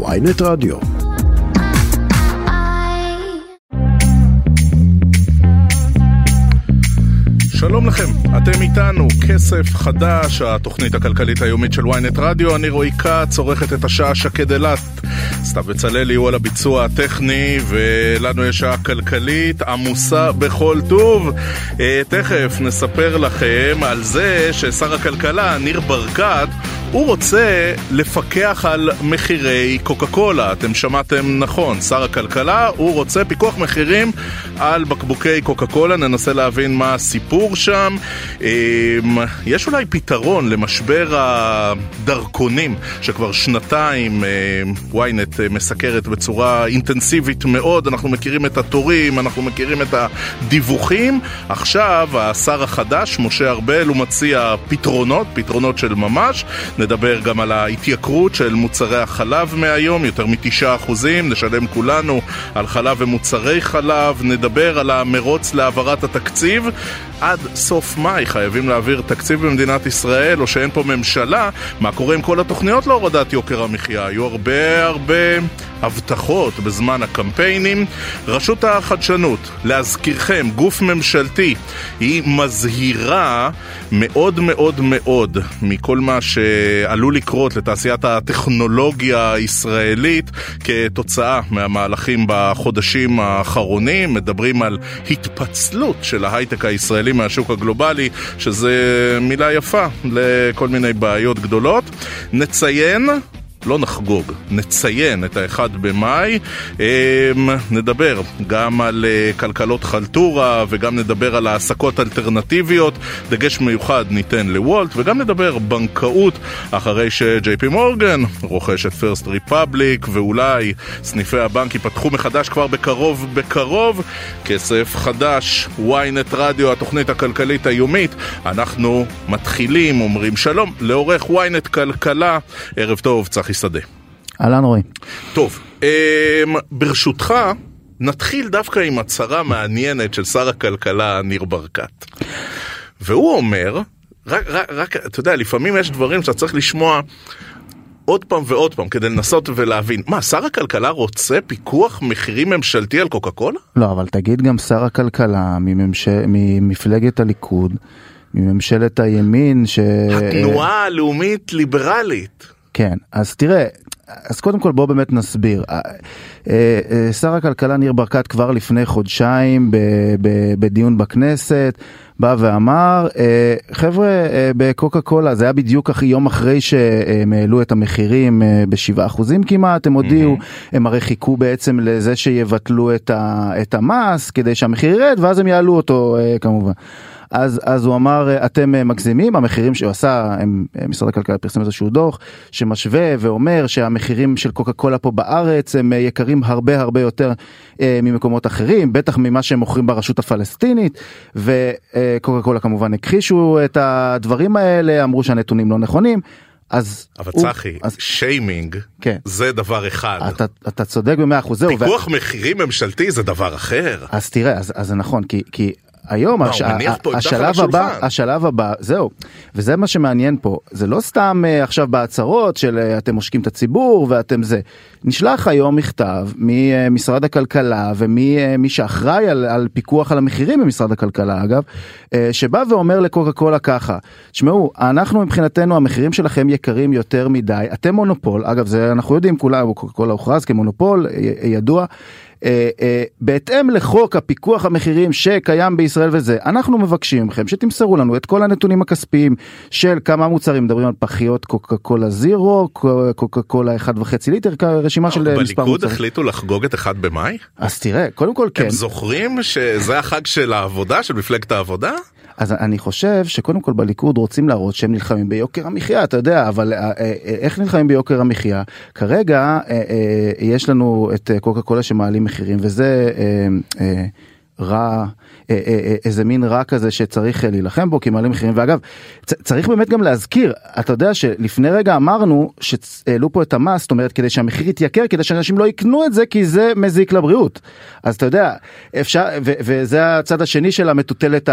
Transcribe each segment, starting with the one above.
ויינט רדיו. שלום לכם, אתם איתנו, כסף חדש, התוכנית הכלכלית היומית של ynet רדיו, אני רועי כץ, עורכת את השעה שקד אילת. סתיו בצלאל יהיו על הביצוע הטכני, ולנו יש שעה כלכלית עמוסה בכל טוב. אה, תכף נספר לכם על זה ששר הכלכלה, ניר ברקת, הוא רוצה לפקח על מחירי קוקה קולה, אתם שמעתם נכון, שר הכלכלה, הוא רוצה פיקוח מחירים על בקבוקי קוקה קולה, ננסה להבין מה הסיפור שם. אמ, יש אולי פתרון למשבר הדרכונים, שכבר שנתיים אמ, ynet מסקרת בצורה אינטנסיבית מאוד, אנחנו מכירים את התורים, אנחנו מכירים את הדיווחים. עכשיו השר החדש, משה ארבל, הוא מציע פתרונות, פתרונות של ממש. נדבר גם על ההתייקרות של מוצרי החלב מהיום, יותר מתשעה אחוזים, נשלם כולנו על חלב ומוצרי חלב, נדבר על המרוץ להעברת התקציב. עד סוף מאי חייבים להעביר תקציב במדינת ישראל, או שאין פה ממשלה, מה קורה עם כל התוכניות להורדת יוקר המחיה? היו הרבה הרבה הבטחות בזמן הקמפיינים. רשות החדשנות, להזכירכם, גוף ממשלתי, היא מזהירה מאוד מאוד מאוד מכל מה שעלול לקרות לתעשיית הטכנולוגיה הישראלית כתוצאה מהמהלכים בחודשים האחרונים. מדברים על התפצלות של ההייטק הישראלי מהשוק הגלובלי, שזה מילה יפה לכל מיני בעיות גדולות. נציין לא נחגוג, נציין את האחד במאי, אמ, נדבר גם על אה, כלכלות חלטורה וגם נדבר על העסקות אלטרנטיביות, דגש מיוחד ניתן לוולט וגם נדבר בנקאות אחרי שג'יי פי מורגן רוכש את פרסט ריפבליק ואולי סניפי הבנק ייפתחו מחדש כבר בקרוב בקרוב, כסף חדש, ynet רדיו, התוכנית הכלכלית היומית, אנחנו מתחילים, אומרים שלום לעורך ynet כלכלה, ערב טוב, צחי צחי שדה. אהלן רועי. טוב, אמ, ברשותך, נתחיל דווקא עם הצהרה מעניינת של שר הכלכלה ניר ברקת. והוא אומר, רק, רק, רק, אתה יודע, לפעמים יש דברים שאתה צריך לשמוע עוד פעם ועוד פעם כדי לנסות ולהבין. מה, שר הכלכלה רוצה פיקוח מחירים ממשלתי על קוקה קולה? לא, אבל תגיד גם שר הכלכלה מממש... ממפלגת הליכוד, מממשלת הימין ש... התנועה הלאומית ליברלית. כן, אז תראה, אז קודם כל בוא באמת נסביר. אה, אה, אה, שר הכלכלה ניר ברקת כבר לפני חודשיים בדיון בכנסת בא ואמר, חבר'ה, בקוקה קולה, זה היה בדיוק יום אחרי שהם העלו את המחירים ב-7% כמעט, הם הודיעו. הם הרי חיכו בעצם לזה שיבטלו את המס כדי שהמחיר ירד ואז הם יעלו אותו כמובן. אז, אז הוא אמר, אתם אה, מגזימים, המחירים שהוא עשה, הם, אה, משרד הכלכלה פרסם איזשהו דוח שמשווה ואומר שהמחירים של קוקה קולה פה בארץ הם אה, יקרים הרבה הרבה יותר אה, ממקומות אחרים, בטח ממה שהם מוכרים ברשות הפלסטינית, וקוקה קולה כמובן הכחישו את הדברים האלה, אמרו שהנתונים לא נכונים. אז אבל הוא, צחי, אז... שיימינג כן. זה דבר אחד. אתה, אתה צודק במאה אחוז. פיקוח ו... מחירים ממשלתי זה דבר אחר. אז תראה, אז, אז זה נכון, כי, כי היום הש... השלב הבא השלב הבא זהו. וזה מה שמעניין פה. זה לא סתם uh, עכשיו בהצהרות של uh, אתם עושקים את הציבור ואתם זה. נשלח היום מכתב ממשרד הכלכלה ומי uh, שאחראי על, על פיקוח על המחירים במשרד הכלכלה אגב uh, שבא ואומר לקוקה קולה ככה שמעו אנחנו מבחינתנו המחירים שלכם יקרים יותר מדי. אתם מונופול. אגב זה אנחנו יודעים כולם קוקה קולה הוכרז כמונופול ידוע. אה, אה, בהתאם לחוק הפיקוח המחירים שקיים בישראל וזה, אנחנו מבקשים מכם שתמסרו לנו את כל הנתונים הכספיים של כמה מוצרים, מדברים על פחיות קוקה קולה זירו, קוקה קולה 1.5 ליטר, רשימה של מספר מוצרים. בליכוד החליטו לחגוג את 1 במאי? אז תראה, קודם כל כן. הם זוכרים שזה החג של העבודה, של מפלגת העבודה? אז אני חושב שקודם כל בליכוד רוצים להראות שהם נלחמים ביוקר המחיה, אתה יודע, אבל אה, אה, איך נלחמים ביוקר המחיה? כרגע אה, יש לנו את קוקה קולה שמעלים מחירים, וזה... רע, איזה מין רע כזה שצריך להילחם בו כי מעלים מחירים ואגב צריך באמת גם להזכיר אתה יודע שלפני רגע אמרנו שהעלו פה את המס זאת אומרת כדי שהמחיר יתייקר כדי שאנשים לא יקנו את זה כי זה מזיק לבריאות אז אתה יודע אפשר וזה הצד השני של המטוטלת.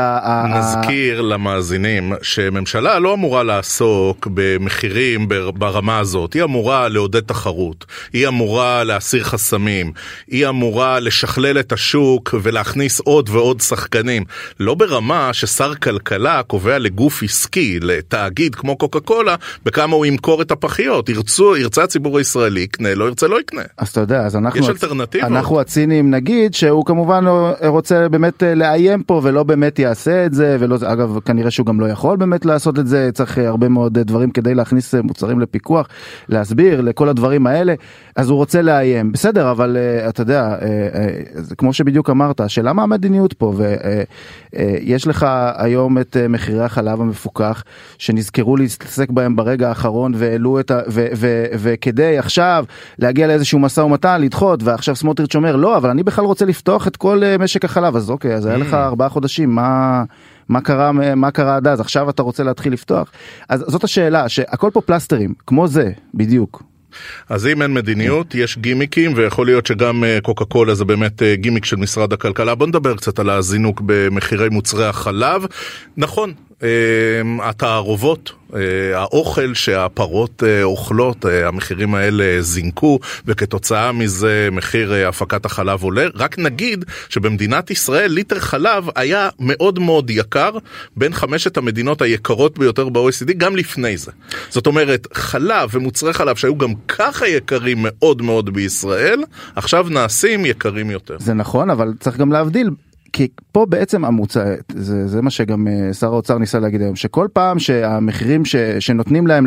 נזכיר למאזינים שממשלה לא אמורה לעסוק במחירים ברמה הזאת היא אמורה לעודד תחרות היא אמורה להסיר חסמים היא אמורה לשכלל את השוק ולהכניס עוד ועוד שחקנים, לא ברמה ששר כלכלה קובע לגוף עסקי, לתאגיד כמו קוקה קולה, בכמה הוא ימכור את הפחיות. ירצו, ירצה הציבור הישראלי, יקנה, לא ירצה, לא יקנה. אז אתה יודע, אז אנחנו, יש אלטרנטיבות. אנחנו הציניים נגיד שהוא כמובן רוצה באמת אה, לאיים פה ולא באמת יעשה את זה, ולא, אגב כנראה שהוא גם לא יכול באמת לעשות את זה, צריך אה, הרבה מאוד אה, דברים כדי להכניס מוצרים לפיקוח, להסביר לכל הדברים האלה, אז הוא רוצה לאיים, בסדר, אבל אתה יודע, כמו שבדיוק אמרת, השאלה מה המדיניות פה, ויש לך היום את אה, מחירי החלב המפוקח שנזכרו להסתעסק בהם ברגע האחרון והעלו את ה... ו, ו, וכדי עכשיו להגיע לאיזשהו משא ומתן לדחות ועכשיו סמוטריץ' אומר לא אבל אני בכלל רוצה לפתוח את כל אה, משק החלב אז אוקיי אז היה לך mm. ארבעה חודשים מה. מה קרה מה קרה עד אז עכשיו אתה רוצה להתחיל לפתוח אז זאת השאלה שהכל פה פלסטרים כמו זה בדיוק אז אם אין מדיניות, יש גימיקים, ויכול להיות שגם אה, קוקה קולה זה באמת אה, גימיק של משרד הכלכלה. בוא נדבר קצת על הזינוק במחירי מוצרי החלב. נכון, התערובות אה, האוכל שהפרות אה, אוכלות, אה, המחירים האלה זינקו, וכתוצאה מזה מחיר הפקת החלב עולה. רק נגיד שבמדינת ישראל ליטר חלב היה מאוד מאוד יקר, בין חמשת המדינות היקרות ביותר ב-OECD, גם לפני זה. זאת אומרת, חלב ומוצרי חלב שהיו גם ככה יקרים מאוד מאוד בישראל, עכשיו נעשים יקרים יותר. זה נכון, אבל צריך גם להבדיל כי פה בעצם המוצא, זה, זה מה שגם אה, שר האוצר ניסה להגיד היום, שכל פעם שהמחירים ש, שנותנים להם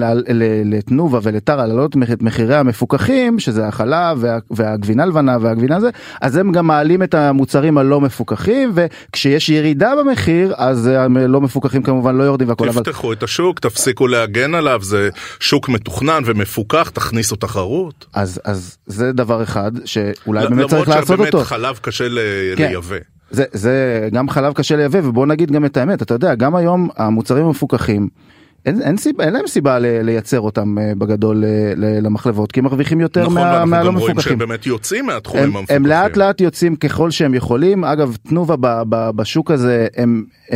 לתנובה ולטרה להעלות את מחירי המפוקחים, שזה החלב וה, והגבינה לבנה והגבינה זה, אז הם גם מעלים את המוצרים הלא מפוקחים, וכשיש ירידה במחיר, אז הלא מפוקחים כמובן לא יורדים והכל. תפתחו אבל... את השוק, תפסיקו להגן עליו, זה שוק מתוכנן ומפוקח, תכניסו תחרות. אז, אז זה דבר אחד שאולי באמת צריך לעשות אותו. למרות שבאמת חלב קשה כן. לייבא. זה, זה גם חלב קשה לייבא ובוא נגיד גם את האמת אתה יודע גם היום המוצרים המפוקחים אין, אין, סיבה, אין להם סיבה ל, לייצר אותם uh, בגדול uh, למחלבות כי הם מרוויחים יותר נכון, מה, מהלא מפוקחים. נכון, שהם באמת יוצאים מהתחומים הם, המפוקחים. הם לאט לאט יוצאים ככל שהם יכולים. אגב, תנובה ב, ב, בשוק הזה, הם, uh,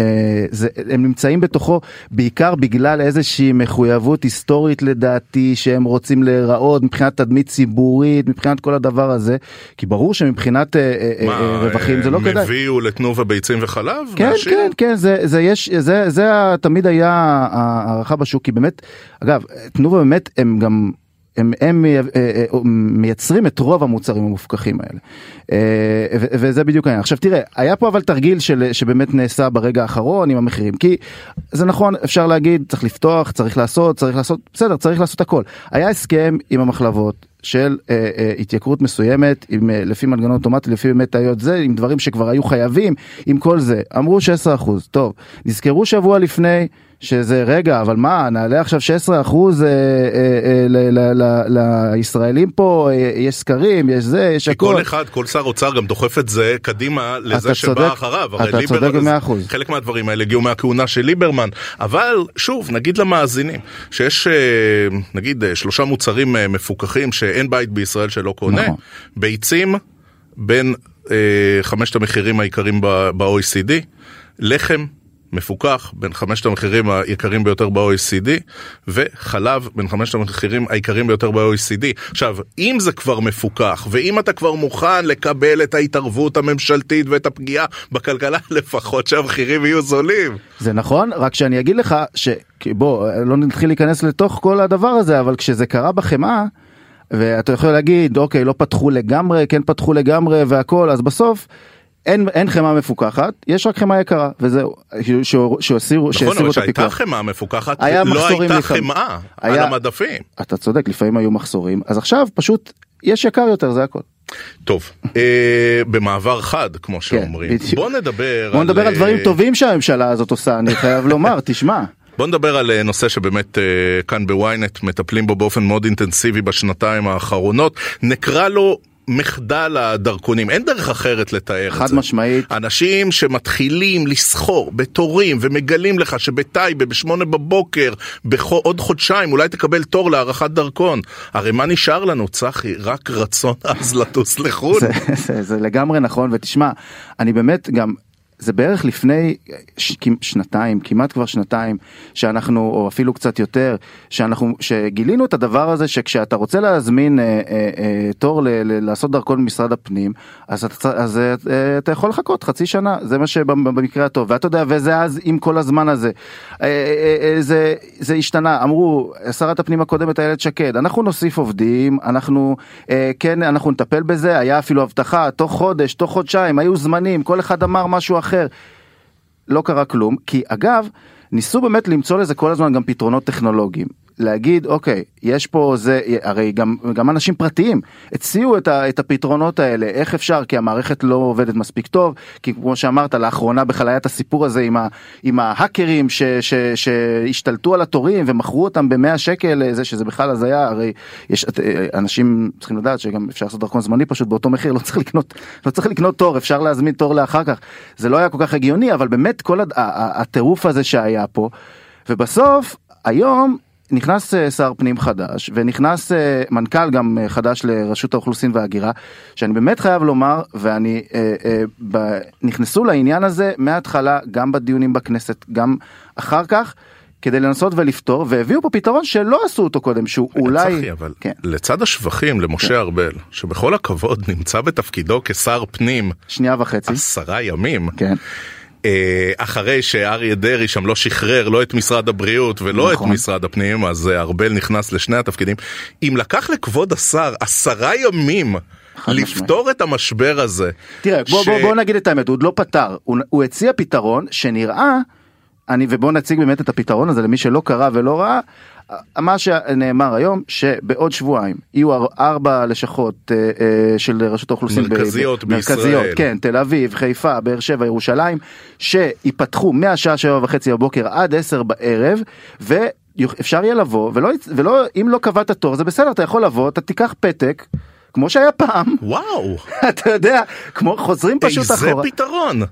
זה, הם נמצאים בתוכו בעיקר בגלל איזושהי מחויבות היסטורית לדעתי שהם רוצים להיראות מבחינת תדמית ציבורית, מבחינת כל הדבר הזה. כי ברור שמבחינת uh, מה, רווחים זה לא כדאי. מה, הם הביאו לתנובה ביצים וחלב? כן, מהשיר? כן, כן, זה, זה, יש, זה, זה, זה תמיד היה... הערכה בשוק כי באמת אגב תנובה באמת הם גם הם, הם אה, אה, אה, מייצרים את רוב המוצרים המופקחים האלה. וזה בדיוק העניין. עכשיו תראה היה פה אבל תרגיל של שבאמת נעשה ברגע האחרון עם המחירים כי זה נכון אפשר להגיד צריך לפתוח צריך לעשות צריך לעשות בסדר צריך לעשות הכל. היה הסכם עם המחלבות של אה, אה, התייקרות מסוימת עם אה, לפי מנגנון אוטומטי לפי באמת היות זה עם דברים שכבר היו חייבים עם כל זה. אמרו 16% טוב נזכרו שבוע לפני שזה רגע אבל מה נעלה עכשיו 16 אחוז אה, אה, אה, לישראלים פה אה, יש סקרים יש זה יש הכל. כל אחד כל שר אוצר גם דוחף את זה קדימה לזה שבא צודק, אחריו. אתה ליבר, צודק במאה אחוז. חלק מהדברים האלה הגיעו מהכהונה של ליברמן אבל שוב נגיד למאזינים שיש אה, נגיד אה, שלושה מוצרים אה, מפוקחים שאין בית בישראל שלא קונה נכון. ביצים בין חמשת המחירים העיקריים ב-OECD לחם מפוקח בין חמשת המחירים היקרים ביותר ב-OECD וחלב בין חמשת המחירים היקרים ביותר ב-OECD. עכשיו, אם זה כבר מפוקח ואם אתה כבר מוכן לקבל את ההתערבות הממשלתית ואת הפגיעה בכלכלה, לפחות שהמחירים יהיו זולים. זה נכון, רק שאני אגיד לך שבוא, לא נתחיל להיכנס לתוך כל הדבר הזה, אבל כשזה קרה בחמאה, ואתה יכול להגיד, אוקיי, לא פתחו לגמרי, כן פתחו לגמרי והכל, אז בסוף... אין, אין חמאה מפוקחת, יש רק חמאה יקרה, וזהו, שהסירו נכון, את הפיקוח. נכון, אבל שהייתה חמאה מפוקחת, לא הייתה חמאה היה, על המדפים. אתה צודק, לפעמים היו מחסורים, אז עכשיו פשוט יש יקר יותר, זה הכל. טוב, אה, במעבר חד, כמו כן, שאומרים. כן, בוא נדבר בוא על... נדבר על דברים אה, טובים שהממשלה הזאת עושה, אני חייב לומר, תשמע. בוא נדבר על אה, נושא שבאמת אה, כאן בוויינט מטפלים בו באופן מאוד אינטנסיבי בשנתיים האחרונות. נקרא לו מחדל הדרכונים, אין דרך אחרת לתאר את זה. חד משמעית. אנשים שמתחילים לסחור בתורים ומגלים לך שבטייבה בשמונה בבוקר, בעוד חודשיים אולי תקבל תור להארכת דרכון. הרי מה נשאר לנו, צחי? רק רצון עז לטוס לחו"ל. זה, זה, זה לגמרי נכון, ותשמע, אני באמת גם זה בערך לפני ש, שנתיים, כמעט כבר שנתיים, שאנחנו, או אפילו קצת יותר, שאנחנו, שגילינו את הדבר הזה שכשאתה רוצה להזמין אה, אה, אה, תור ל, ל, לעשות דרכון במשרד הפנים, אז, אתה, אז אה, אה, אתה יכול לחכות חצי שנה, זה מה שבמקרה הטוב, ואתה יודע, וזה אז עם כל הזמן הזה. אה, אה, אה, זה, זה השתנה, אמרו, שרת הפנים הקודמת איילת שקד, אנחנו נוסיף עובדים, אנחנו, אה, כן, אנחנו נטפל בזה, היה אפילו הבטחה, תוך חודש, תוך חודשיים, היו זמנים, כל אחד אמר משהו אחר. אחר. לא קרה כלום, כי אגב, ניסו באמת למצוא לזה כל הזמן גם פתרונות טכנולוגיים. להגיד אוקיי יש פה זה הרי גם גם אנשים פרטיים הציעו את, ה, את הפתרונות האלה. איך אפשר? כי המערכת לא עובדת מספיק טוב. כי כמו שאמרת לאחרונה בכלל היה את הסיפור הזה עם, ה, עם ההאקרים שהשתלטו על התורים ומכרו אותם במאה שקל זה שזה בכלל הזיה הרי יש אנשים צריכים לדעת שגם אפשר לעשות דרכון זמני פשוט באותו מחיר לא צריך לקנות לא צריך לקנות תור אפשר להזמין תור לאחר כך. זה לא היה כל כך הגיוני אבל באמת כל הטירוף הזה שהיה פה. ובסוף היום נכנס אה, שר פנים חדש ונכנס אה, מנכ"ל גם אה, חדש לרשות האוכלוסין וההגירה שאני באמת חייב לומר ואני נכנסו לעניין הזה מההתחלה גם בדיונים בכנסת גם אחר כך. כדי לנסות ולפתור והביאו פה פתרון שלא עשו אותו קודם שהוא אולי צחי, אבל כן. לצד השבחים למשה כן. ארבל שבכל הכבוד נמצא בתפקידו כשר פנים שנייה וחצי עשרה ימים כן. אה, אחרי שאריה דרעי שם לא שחרר לא את משרד הבריאות ולא נכון. את משרד הפנים אז אה, ארבל נכנס לשני התפקידים. אם לקח לכבוד השר עשרה ימים לפתור משמע. את המשבר הזה. תראה ש... בוא, בוא, בוא נגיד את האמת הוא עוד לא פתר הוא, הוא הציע פתרון שנראה אני ובוא נציג באמת את הפתרון הזה למי שלא קרא ולא ראה מה שנאמר היום שבעוד שבועיים יהיו ארבע לשכות אה, אה, של רשות האוכלוסין מרכזיות ב- בישראל מרכזיות כן תל אביב חיפה באר שבע ירושלים שיפתחו מהשעה שבע וחצי בבוקר עד עשר בערב. ואפשר יהיה לבוא ולא ולא אם לא קבעת תור זה בסדר אתה יכול לבוא אתה תיקח פתק כמו שהיה פעם וואו אתה יודע כמו חוזרים פשוט אחורה. איזה פתרון.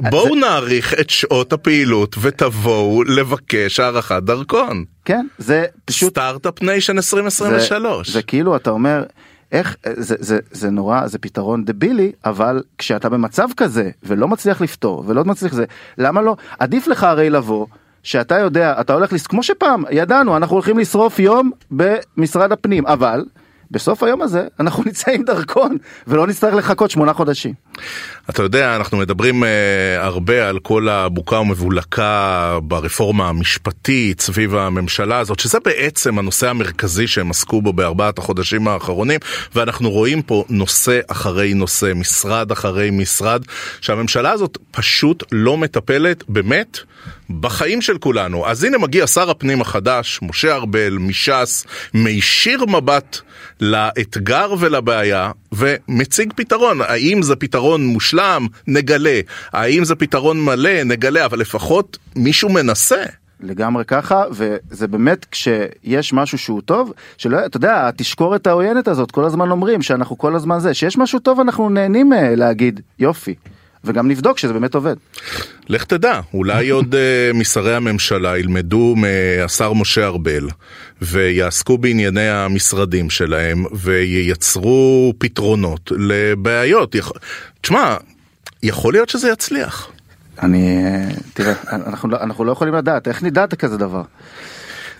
בואו זה... נאריך את שעות הפעילות ותבואו לבקש הארכת דרכון. כן, זה פשוט... start-up nation 2023. זה, זה כאילו, אתה אומר, איך, זה, זה, זה נורא, זה פתרון דבילי, אבל כשאתה במצב כזה ולא מצליח לפתור ולא מצליח זה, למה לא? עדיף לך הרי לבוא. שאתה יודע, אתה הולך, לס... כמו שפעם, ידענו, אנחנו הולכים לשרוף יום במשרד הפנים, אבל בסוף היום הזה אנחנו נצא עם דרכון ולא נצטרך לחכות שמונה חודשים. אתה יודע, אנחנו מדברים uh, הרבה על כל הבוקה ומבולקה ברפורמה המשפטית סביב הממשלה הזאת, שזה בעצם הנושא המרכזי שהם עסקו בו בארבעת החודשים האחרונים, ואנחנו רואים פה נושא אחרי נושא, משרד אחרי משרד, שהממשלה הזאת פשוט לא מטפלת באמת בחיים של כולנו. אז הנה מגיע שר הפנים החדש, משה ארבל, מש"ס, מישיר מבט לאתגר ולבעיה ומציג פתרון. האם זה פתרון מושלם? נגלה. האם זה פתרון מלא? נגלה, אבל לפחות מישהו מנסה. לגמרי ככה וזה באמת כשיש משהו שהוא טוב שלא אתה יודע התשקורת העוינת הזאת כל הזמן אומרים שאנחנו כל הזמן זה שיש משהו טוב אנחנו נהנים אה, להגיד יופי וגם נבדוק שזה באמת עובד. לך תדע, אולי עוד uh, משרי הממשלה ילמדו מהשר משה ארבל ויעסקו בענייני המשרדים שלהם וייצרו פתרונות לבעיות. יכ... תשמע, יכול להיות שזה יצליח. אני, אה, תראה, אנחנו, לא, אנחנו לא יכולים לדעת, איך נדעת כזה דבר?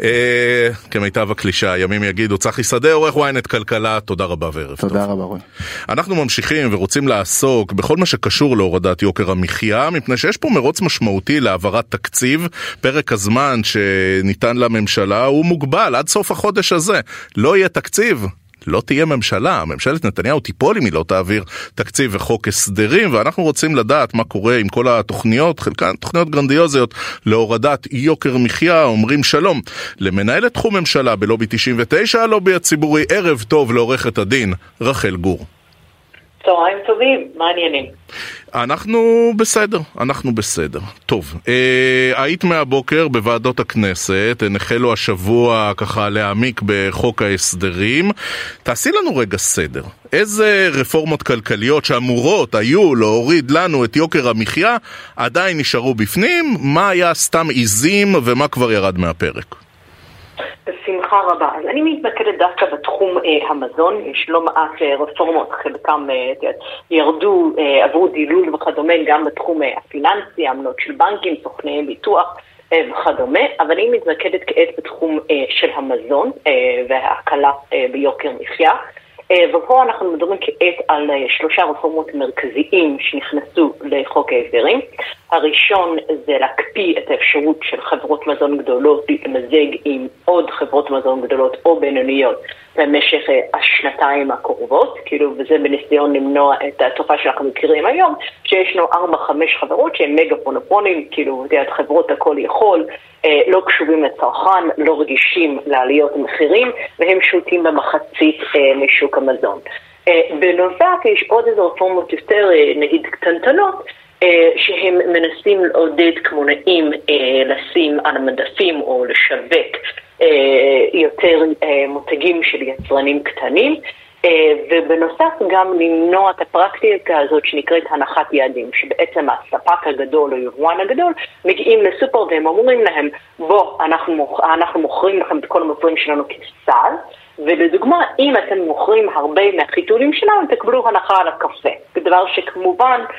אה, כמיטב הקלישה, ימים יגידו, צחי שדה, עורך ynet כלכלה, תודה רבה וערב טוב. תודה רבה רועי. אנחנו ממשיכים ורוצים לעסוק בכל מה שקשור להורדת יוקר המחיה, מפני שיש פה מרוץ משמעותי להעברת תקציב. פרק הזמן שניתן לממשלה הוא מוגבל עד סוף החודש הזה. לא יהיה תקציב, לא תהיה ממשלה, ממשלת נתניהו תיפול אם היא לא תעביר תקציב וחוק הסדרים, ואנחנו רוצים לדעת מה קורה עם כל התוכניות, חלקן תוכניות גרנדיוזיות להורדת יוקר מחיה, אומרים שלום למנהלת תחום ממשלה בלובי 99, הלובי הציבורי, ערב טוב לעורכת הדין רחל גור. צהריים טובים, מה העניינים? אנחנו בסדר, אנחנו בסדר. טוב, אה, היית מהבוקר בוועדות הכנסת, הן החלו השבוע ככה להעמיק בחוק ההסדרים. תעשי לנו רגע סדר. איזה רפורמות כלכליות שאמורות היו להוריד לנו את יוקר המחיה, עדיין נשארו בפנים? מה היה סתם עיזים ומה כבר ירד מהפרק? בשמחה רבה. אז אני מתמקדת דווקא בתחום אה, המזון, יש לא מעט אה, רפורמות, חלקם אה, ירדו, אה, עברו דילול וכדומה, גם בתחום אה, הפיננסי, עמלות של בנקים, סוכני ביטוח. אה, וכדומה, אבל אני מתמקדת כעת בתחום אה, של המזון אה, וההקלה אה, ביוקר מחיה. אה, ופה אנחנו מדברים כעת על אה, שלושה רפורמות מרכזיים שנכנסו לחוק ההסדרים. הראשון זה להקפיא את האפשרות של חברות מזון גדולות להתמזג עם עוד חברות מזון גדולות או בינוניות במשך אה, השנתיים הקרובות, כאילו, וזה בניסיון למנוע את התופעה שאנחנו מכירים היום, שישנו 4-5 חברות שהן מגה פונופונים, כאילו, את יודעת, חברות הכל יכול, אה, לא קשובים לצרכן, לא רגישים לעליות מחירים, והם שולטים במחצית אה, משוק המזון. בנוסף, יש עוד איזה רפורמות יותר, נגיד, קטנטנות, שהם מנסים לעודד קמעונאים לשים על המדפים או לשווק יותר מותגים של יצרנים קטנים. ובנוסף גם למנוע את הפרקטיקה הזאת שנקראת הנחת יעדים, שבעצם הספק הגדול או יבואן הגדול מגיעים לסופר והם אומרים להם בוא, אנחנו. אנחנו מוכרים לכם את כל המוצרים שלנו כסל ולדוגמה, אם אתם מוכרים הרבה מהחיתולים שלנו, תקבלו הנחה על הקפה. דבר שכמובן אה,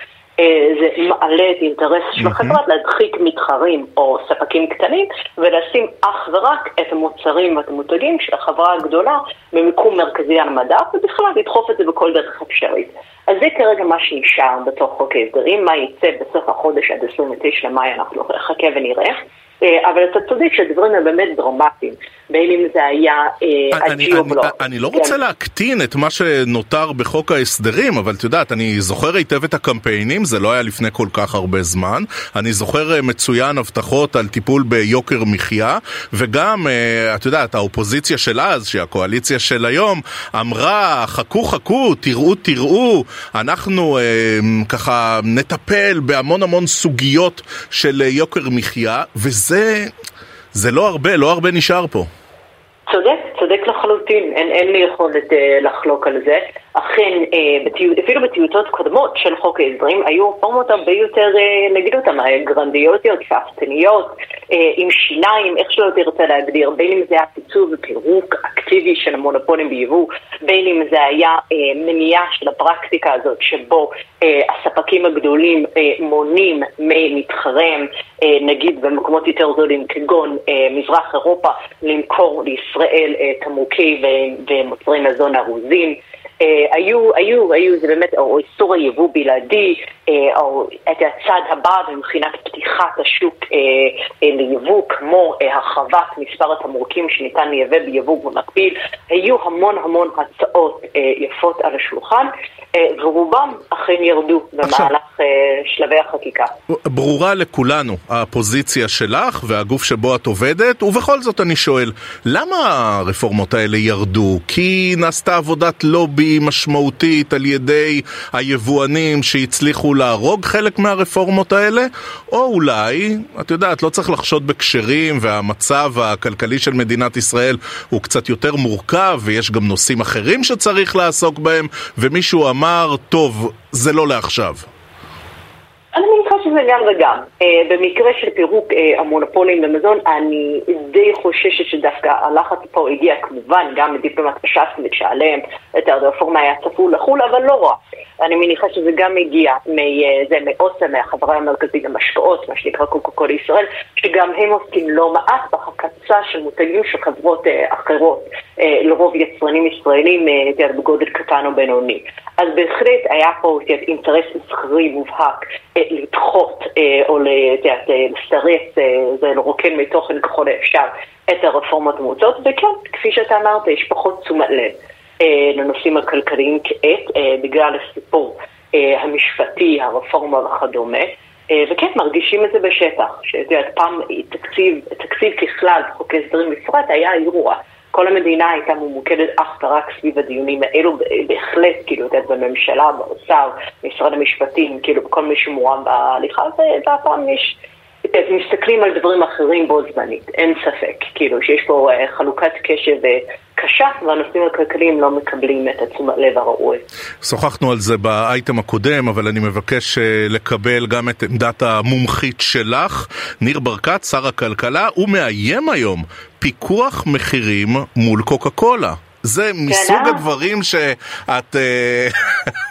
זה מעלה את האינטרס של החברה להדחיק מתחרים או ספקים קטנים ולשים אך ורק את המוצרים ואת המותגים של החברה הגדולה במיקום מרכזי על המדף ובכלל לדחוף את זה בכל דרך אפשרית. אז זה כרגע מה שנשאר בתוך חוק ההסדרים, מה יצא בסוף החודש עד 29 למאי אנחנו נחכה ונראה. אה, אבל אתה צודק שהדברים הם באמת דרמטיים, בין אם זה היה הג'יובלוק. אה, אני לא רוצה כן. להקטין את מה שנותר בחוק ההסדרים, אבל את יודעת, אני זוכר היטב את הקמפיינים, זה לא היה לפני כל כך הרבה זמן. אני זוכר אה, מצוין הבטחות על טיפול ביוקר מחיה, וגם, את יודעת, האופוזיציה של אז, שהיא הקואליציה של היום, אמרה, חכו חכו, תראו תראו, אנחנו ככה נטפל בהמון המון סוגיות של יוקר מחיה, וזה... זה, זה לא הרבה, לא הרבה נשאר פה. צודק, צודק לחלוטין, אין, אין לי יכולת אה, לחלוק על זה. אכן, אה, בתיו, אפילו בטיוטות קודמות של חוק ההסדרים היו רפורמות הרבה יותר, אה, נגיד אותן, אה, גרנדיוזיות, שאפתניות, אה, עם שיניים, איך שלא תרצה להגדיר, בין אם זה היה פיצול ופירוק אקטיבי של המונופולים ביבוא, בין אם זה היה אה, מניעה של הפרקטיקה הזאת שבו אה, הספקים הגדולים אה, מונים ממתחריהם, אה, נגיד במקומות יותר זולים כגון אה, מזרח אירופה, למכור לישראל אה, תמרוקי ומוצרי מזון ארוזים. אה, היו, היו, היו, זה באמת, או איסור היבוא בלעדי, אה, או את הצעד הבא מבחינת פתיחת השוק אה, ליבוא, כמו הרחבת מספר התמרוקים שניתן לייבא ביבוא במקביל, היו המון המון הצעות יפות על השולחן, ורובם אכן ירדו במהלך שלבי החקיקה. ברורה לכולנו הפוזיציה שלך והגוף שבו את עובדת, ובכל זאת אני שואל, למה הרפורמות האלה ירדו? כי נעשתה עבודת לובי משמעותית על ידי היבואנים שהצליחו להרוג חלק מהרפורמות האלה, או אולי, את יודעת, לא צריך לחשוד בכשרים והמצב הכלכלי של מדינת ישראל הוא קצת יותר מורכב ויש גם נושאים אחרים שצריך לעסוק בהם, ומישהו אמר, טוב, זה לא לעכשיו. אני שזה גם וגם. Uh, במקרה של פירוק uh, המונופולים במזון, אני די חוששת שדווקא הלחץ פה הגיע כמובן גם מדיפלומט פשטניק שעליהם את הרפורמה היה צפוי לחו"ל, אבל לא רע. אני מניחה שזה גם הגיע מזה, מאוסם, מהחברה המרכזית למשקאות, מה שנקרא קוקו קול ישראל, שגם הם עוסקים לא מעט בהקצה של מותגים של חברות uh, אחרות, uh, לרוב יצרנים ישראלים uh, בגודל קטן או בינוני. אז בהחלט היה פה אינטרס מסחרי מובהק uh, לדחות אה, או לסרס, אה, זה לרוקן מתוכן ככל האפשר את הרפורמות המוצעות, וכן, כפי שאתה אמרת, יש פחות תשומת לב אה, לנושאים הכלכליים כעת, בגלל הסיפור המשפטי, הרפורמה וכדומה. וכן, מרגישים את זה בשטח, שאת יודעת, פעם תקציב, תקציב ככלל, חוק הסדרים בפרט, היה אירוע. כל המדינה הייתה ממוקדת אך ורק סביב הדיונים האלו, בהחלט, כאילו, את יודעת, בממשלה, באוצר, משרד המשפטים, כאילו, בכל מי שמורם בהליכה, והפעם יש... מסתכלים על דברים אחרים בו זמנית, אין ספק, כאילו שיש פה uh, חלוקת קשב uh, קשה והנושאים הכלכליים לא מקבלים את התשומת לב הראוי. שוחחנו על זה באייטם הקודם, אבל אני מבקש uh, לקבל גם את עמדת המומחית שלך. ניר ברקת, שר הכלכלה, הוא מאיים היום פיקוח מחירים מול קוקה קולה. זה מסוג כן, הדברים שאת...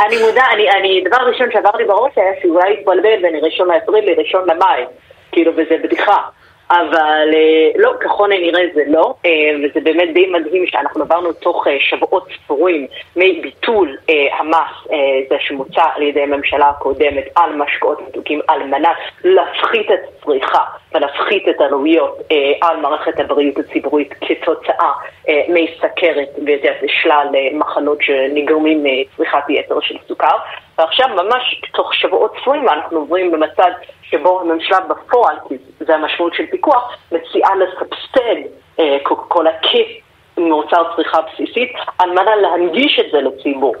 אני מודע, אני, אני, דבר ראשון שעבר לי בראש היה שאולי יתבלבל בין ראשון לאפריל לראשון למאי, כאילו, וזה בדיחה. אבל אה, לא, ככל הנראה זה לא, אה, וזה באמת די מדהים שאנחנו עברנו תוך אה, שבועות ספורים מביטול המס, זה שמוצע על ידי הממשלה הקודמת על משקאות מתוקים, על מנת להפחית את הצריכה ולהפחית את העלויות על מערכת הבריאות הציבורית כתוצאה מסכרת ושלל מחנות שנגרמים מצריכת יתר של סוכר. ועכשיו ממש תוך שבועות ספורים אנחנו עוברים במצב שבו הממשלה בפועל, כי זה המשמעות של פיקוח, מציעה לסבסד אה, קוקה קולה כמוצר צריכה בסיסית על מנת להנגיש את זה לציבור.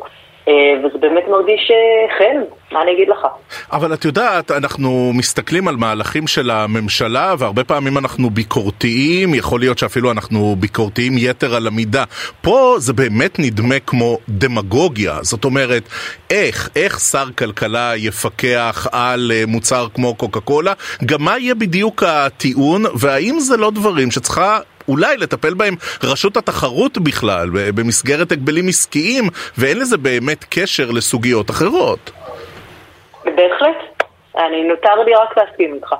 אה, וזה באמת מרגיש אה, חן, מה אני אגיד לך? אבל את יודעת, אנחנו מסתכלים על מהלכים של הממשלה, והרבה פעמים אנחנו ביקורתיים, יכול להיות שאפילו אנחנו ביקורתיים יתר על המידה. פה זה באמת נדמה כמו דמגוגיה, זאת אומרת, איך, איך שר כלכלה יפקח על אה, מוצר כמו קוקה קולה? גם מה יהיה בדיוק הטיעון, והאם זה לא דברים שצריכה... אולי לטפל בהם רשות התחרות בכלל, במסגרת הגבלים עסקיים, ואין לזה באמת קשר לסוגיות אחרות. בהחלט. אני נותר לי רק להסכים איתך.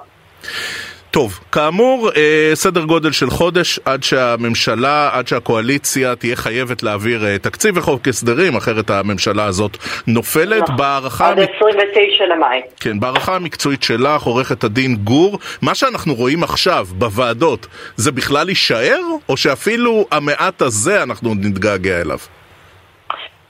טוב, כאמור, אה, סדר גודל של חודש עד שהממשלה, עד שהקואליציה תהיה חייבת להעביר אה, תקציב וחוק הסדרים, אחרת הממשלה הזאת נופלת. נכון. בהערכה... עד 29 למאי. כן, בהערכה המקצועית שלך, עורכת הדין גור, מה שאנחנו רואים עכשיו בוועדות, זה בכלל יישאר, או שאפילו המעט הזה אנחנו עוד נתגעגע אליו?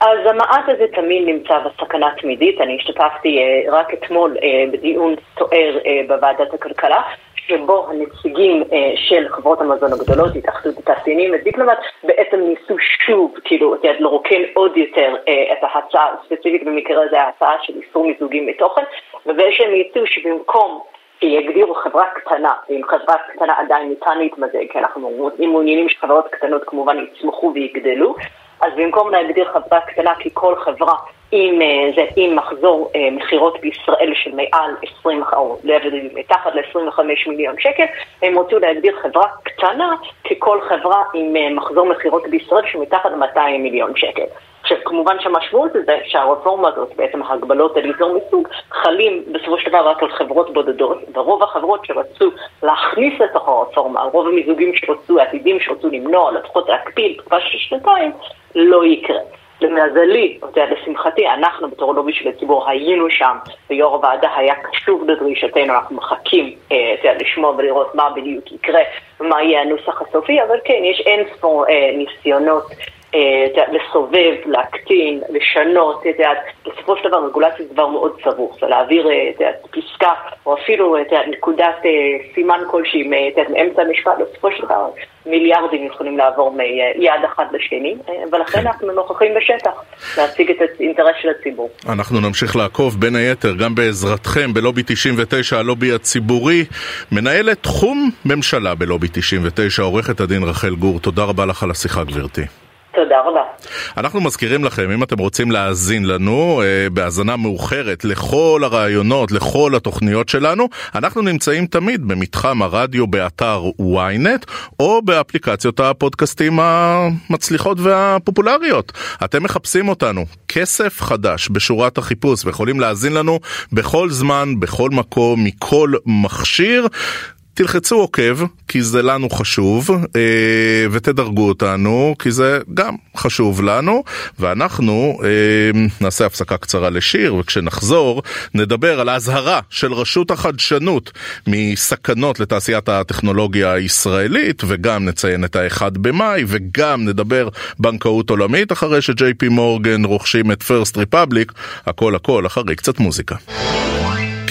אז המעט הזה תמיד נמצא בסכנה תמידית. אני השתתפתי uh, רק אתמול uh, בדיון סוער uh, בוועדת הכלכלה, שבו הנציגים uh, של חברות המזון הגדולות, התאחדות התעשיינים ודיפלומט, בעצם ניסו שוב, כאילו, את יודעת, לרוקן עוד יותר uh, את ההצעה, ספציפית במקרה הזה ההצעה של איסור מיזוגים מתוכן, ובעצם ניסו שבמקום שיגדירו חברה קטנה, ואם חברה קטנה עדיין ניתן להתמזג, כי אנחנו מעוניינים שחברות קטנות כמובן יצמחו ויגדלו, אז במקום להגדיר חברה קטנה ככל חברה עם, אה, זה, עם מחזור מכירות בישראל של מעל 20, או מתחת ל-25 מיליון שקל, הם רוצים להגדיר חברה קטנה ככל חברה עם מחזור מכירות בישראל שמתחת ל-200 מיליון שקל. עכשיו, כמובן שהמשמעות זה שהרפורמה הזאת, בעצם ההגבלות על אזור מסוג, חלים בסופו של דבר רק על חברות בודדות, ורוב החברות שרצו להכניס לתוך הרפורמה, רוב המיזוגים שרצו, העתידים שרצו למנוע, לפחות להקפיל תקופה של שנתיים, לא יקרה. למזלי, יודע, לשמחתי, אנחנו בתור לובי של הציבור היינו שם, ויו"ר הוועדה היה קשוב לדרישתנו, אנחנו מחכים, אה, לשמוע ולראות מה בדיוק יקרה, ומה יהיה הנוסח הסופי, אבל כן, יש אין ספור אה, ניסיונות לסובב, להקטין, לשנות, בסופו של דבר רגולציה זה דבר מאוד סבוך, זה להעביר אה, פסקה או אפילו נקודת אה, סימן כלשהי מאמצע המשפט, בסופו של דבר מיליארדים יכולים לעבור מיד אחד לשני, ולכן אנחנו נוכחים בשטח להציג את האינטרס של הציבור. אנחנו נמשיך לעקוב בין היתר גם בעזרתכם בלובי 99, הלובי הציבורי, מנהלת תחום ממשלה בלובי 99, עורכת הדין רחל גור, תודה רבה לך על השיחה גברתי. תודה רבה. אנחנו מזכירים לכם, אם אתם רוצים להאזין לנו אה, בהאזנה מאוחרת לכל הרעיונות, לכל התוכניות שלנו, אנחנו נמצאים תמיד במתחם הרדיו באתר ynet או באפליקציות הפודקאסטים המצליחות והפופולריות. אתם מחפשים אותנו, כסף חדש בשורת החיפוש, ויכולים להאזין לנו בכל זמן, בכל מקום, מכל מכשיר. תלחצו עוקב, כי זה לנו חשוב, אה, ותדרגו אותנו, כי זה גם חשוב לנו, ואנחנו אה, נעשה הפסקה קצרה לשיר, וכשנחזור נדבר על האזהרה של רשות החדשנות מסכנות לתעשיית הטכנולוגיה הישראלית, וגם נציין את האחד במאי, וגם נדבר בנקאות עולמית, אחרי שג'יי פי מורגן רוכשים את פרסט ריפבליק, הכל הכל אחרי קצת מוזיקה.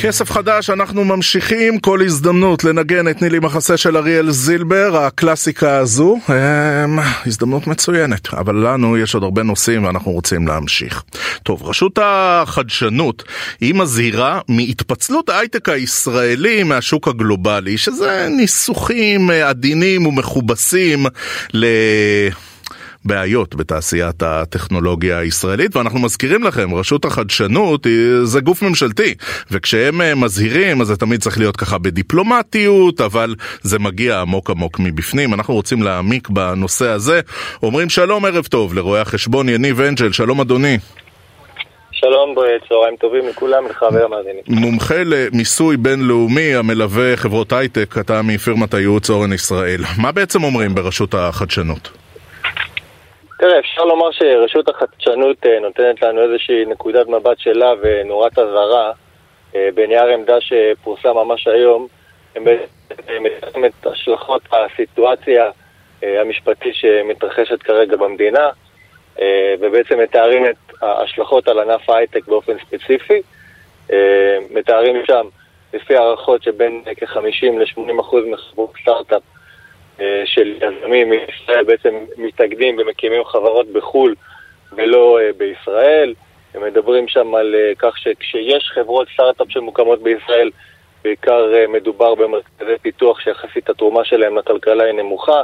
כסף חדש, אנחנו ממשיכים כל הזדמנות לנגן את נילי מחסה של אריאל זילבר, הקלאסיקה הזו. הם, הזדמנות מצוינת, אבל לנו יש עוד הרבה נושאים ואנחנו רוצים להמשיך. טוב, רשות החדשנות, היא מזהירה מהתפצלות ההייטק הישראלי מהשוק הגלובלי, שזה ניסוחים עדינים ומכובסים ל... בעיות בתעשיית הטכנולוגיה הישראלית, ואנחנו מזכירים לכם, רשות החדשנות זה גוף ממשלתי, וכשהם אה, מזהירים אז זה תמיד צריך להיות ככה בדיפלומטיות, אבל זה מגיע עמוק עמוק מבפנים. אנחנו רוצים להעמיק בנושא הזה. אומרים שלום, ערב טוב, לרואי החשבון יניב אנג'ל, שלום אדוני. שלום, צהריים טובים לכולם, לך ולמאזינים. מומחה למיסוי בינלאומי המלווה חברות הייטק, אתה מפירמת הייעוץ אורן ישראל. מה בעצם אומרים ברשות החדשנות? תראה, אפשר לומר שרשות החדשנות אה, נותנת לנו איזושהי נקודת מבט שלה ונורת אזהרה אה, בנייר עמדה שפורסם ממש היום. הם מתארים את השלכות הסיטואציה אה, המשפטית שמתרחשת כרגע במדינה, ובעצם מתארים את ההשלכות על ענף ההייטק באופן ספציפי. מתארים שם, לפי הערכות, שבין כ-50 ל-80% מחברות סטארט-אפ אה, של יזמים מישראל בעצם מתאגדים ומקימים חברות בחו"ל ולא אה, בישראל. הם מדברים שם על אה, כך שכשיש חברות סטארט-אפ שמוקמות בישראל, בעיקר מדובר במרכזי פיתוח שיחסית התרומה שלהם לכלכלה היא נמוכה.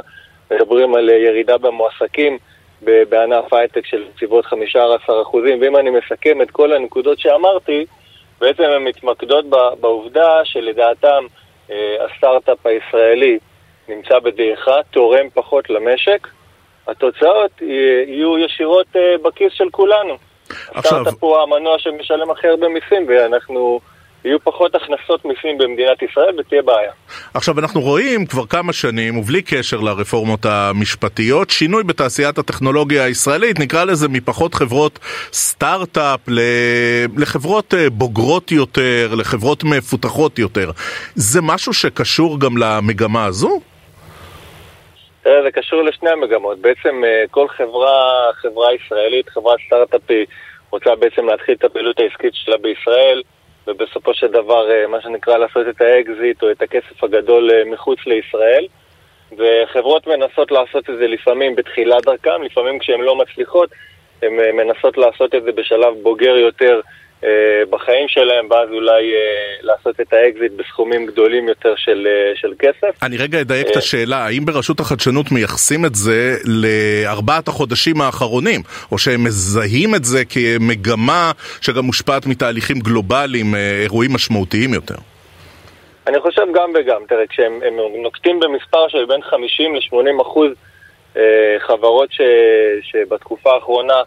מדברים על ירידה במועסקים בענף ההייטק של סביבות 15%, ואם אני מסכם את כל הנקודות שאמרתי, בעצם הן מתמקדות בעובדה שלדעתם הסטארט-אפ הישראלי נמצא בדעיכה, תורם פחות למשק, התוצאות יהיו ישירות אה, בכיס של כולנו. עכשיו... הסטארט-אפ הוא המנוע שמשלם הכי הרבה מיסים, ואנחנו... יהיו פחות הכנסות מיסים במדינת ישראל ותהיה בעיה. עכשיו אנחנו רואים כבר כמה שנים, ובלי קשר לרפורמות המשפטיות, שינוי בתעשיית הטכנולוגיה הישראלית, נקרא לזה מפחות חברות סטארט-אפ לחברות אה, בוגרות יותר, לחברות מפותחות יותר. זה משהו שקשור גם למגמה הזו? תראה, זה קשור לשני המגמות. בעצם אה, כל חברה, חברה ישראלית, חברת סטארט-אפי, רוצה בעצם להתחיל את הפעילות העסקית שלה בישראל, ובסופו של דבר, אה, מה שנקרא, לעשות את האקזיט או את הכסף הגדול אה, מחוץ לישראל. וחברות מנסות לעשות את זה לפעמים בתחילת דרכם, לפעמים כשהן לא מצליחות, הן מנסות לעשות את זה בשלב בוגר יותר בחיים שלהם, ואז אולי אה, לעשות את האקזיט בסכומים גדולים יותר של, אה, של כסף. אני רגע אדייק את השאלה, האם ברשות החדשנות מייחסים את זה לארבעת החודשים האחרונים, או שהם מזהים את זה כמגמה שגם מושפעת מתהליכים גלובליים, אירועים משמעותיים יותר? אני חושב גם וגם. תראה, כשהם נוקטים במספר של בין 50 ל-80 אחוז חברות ש, שבתקופה האחרונה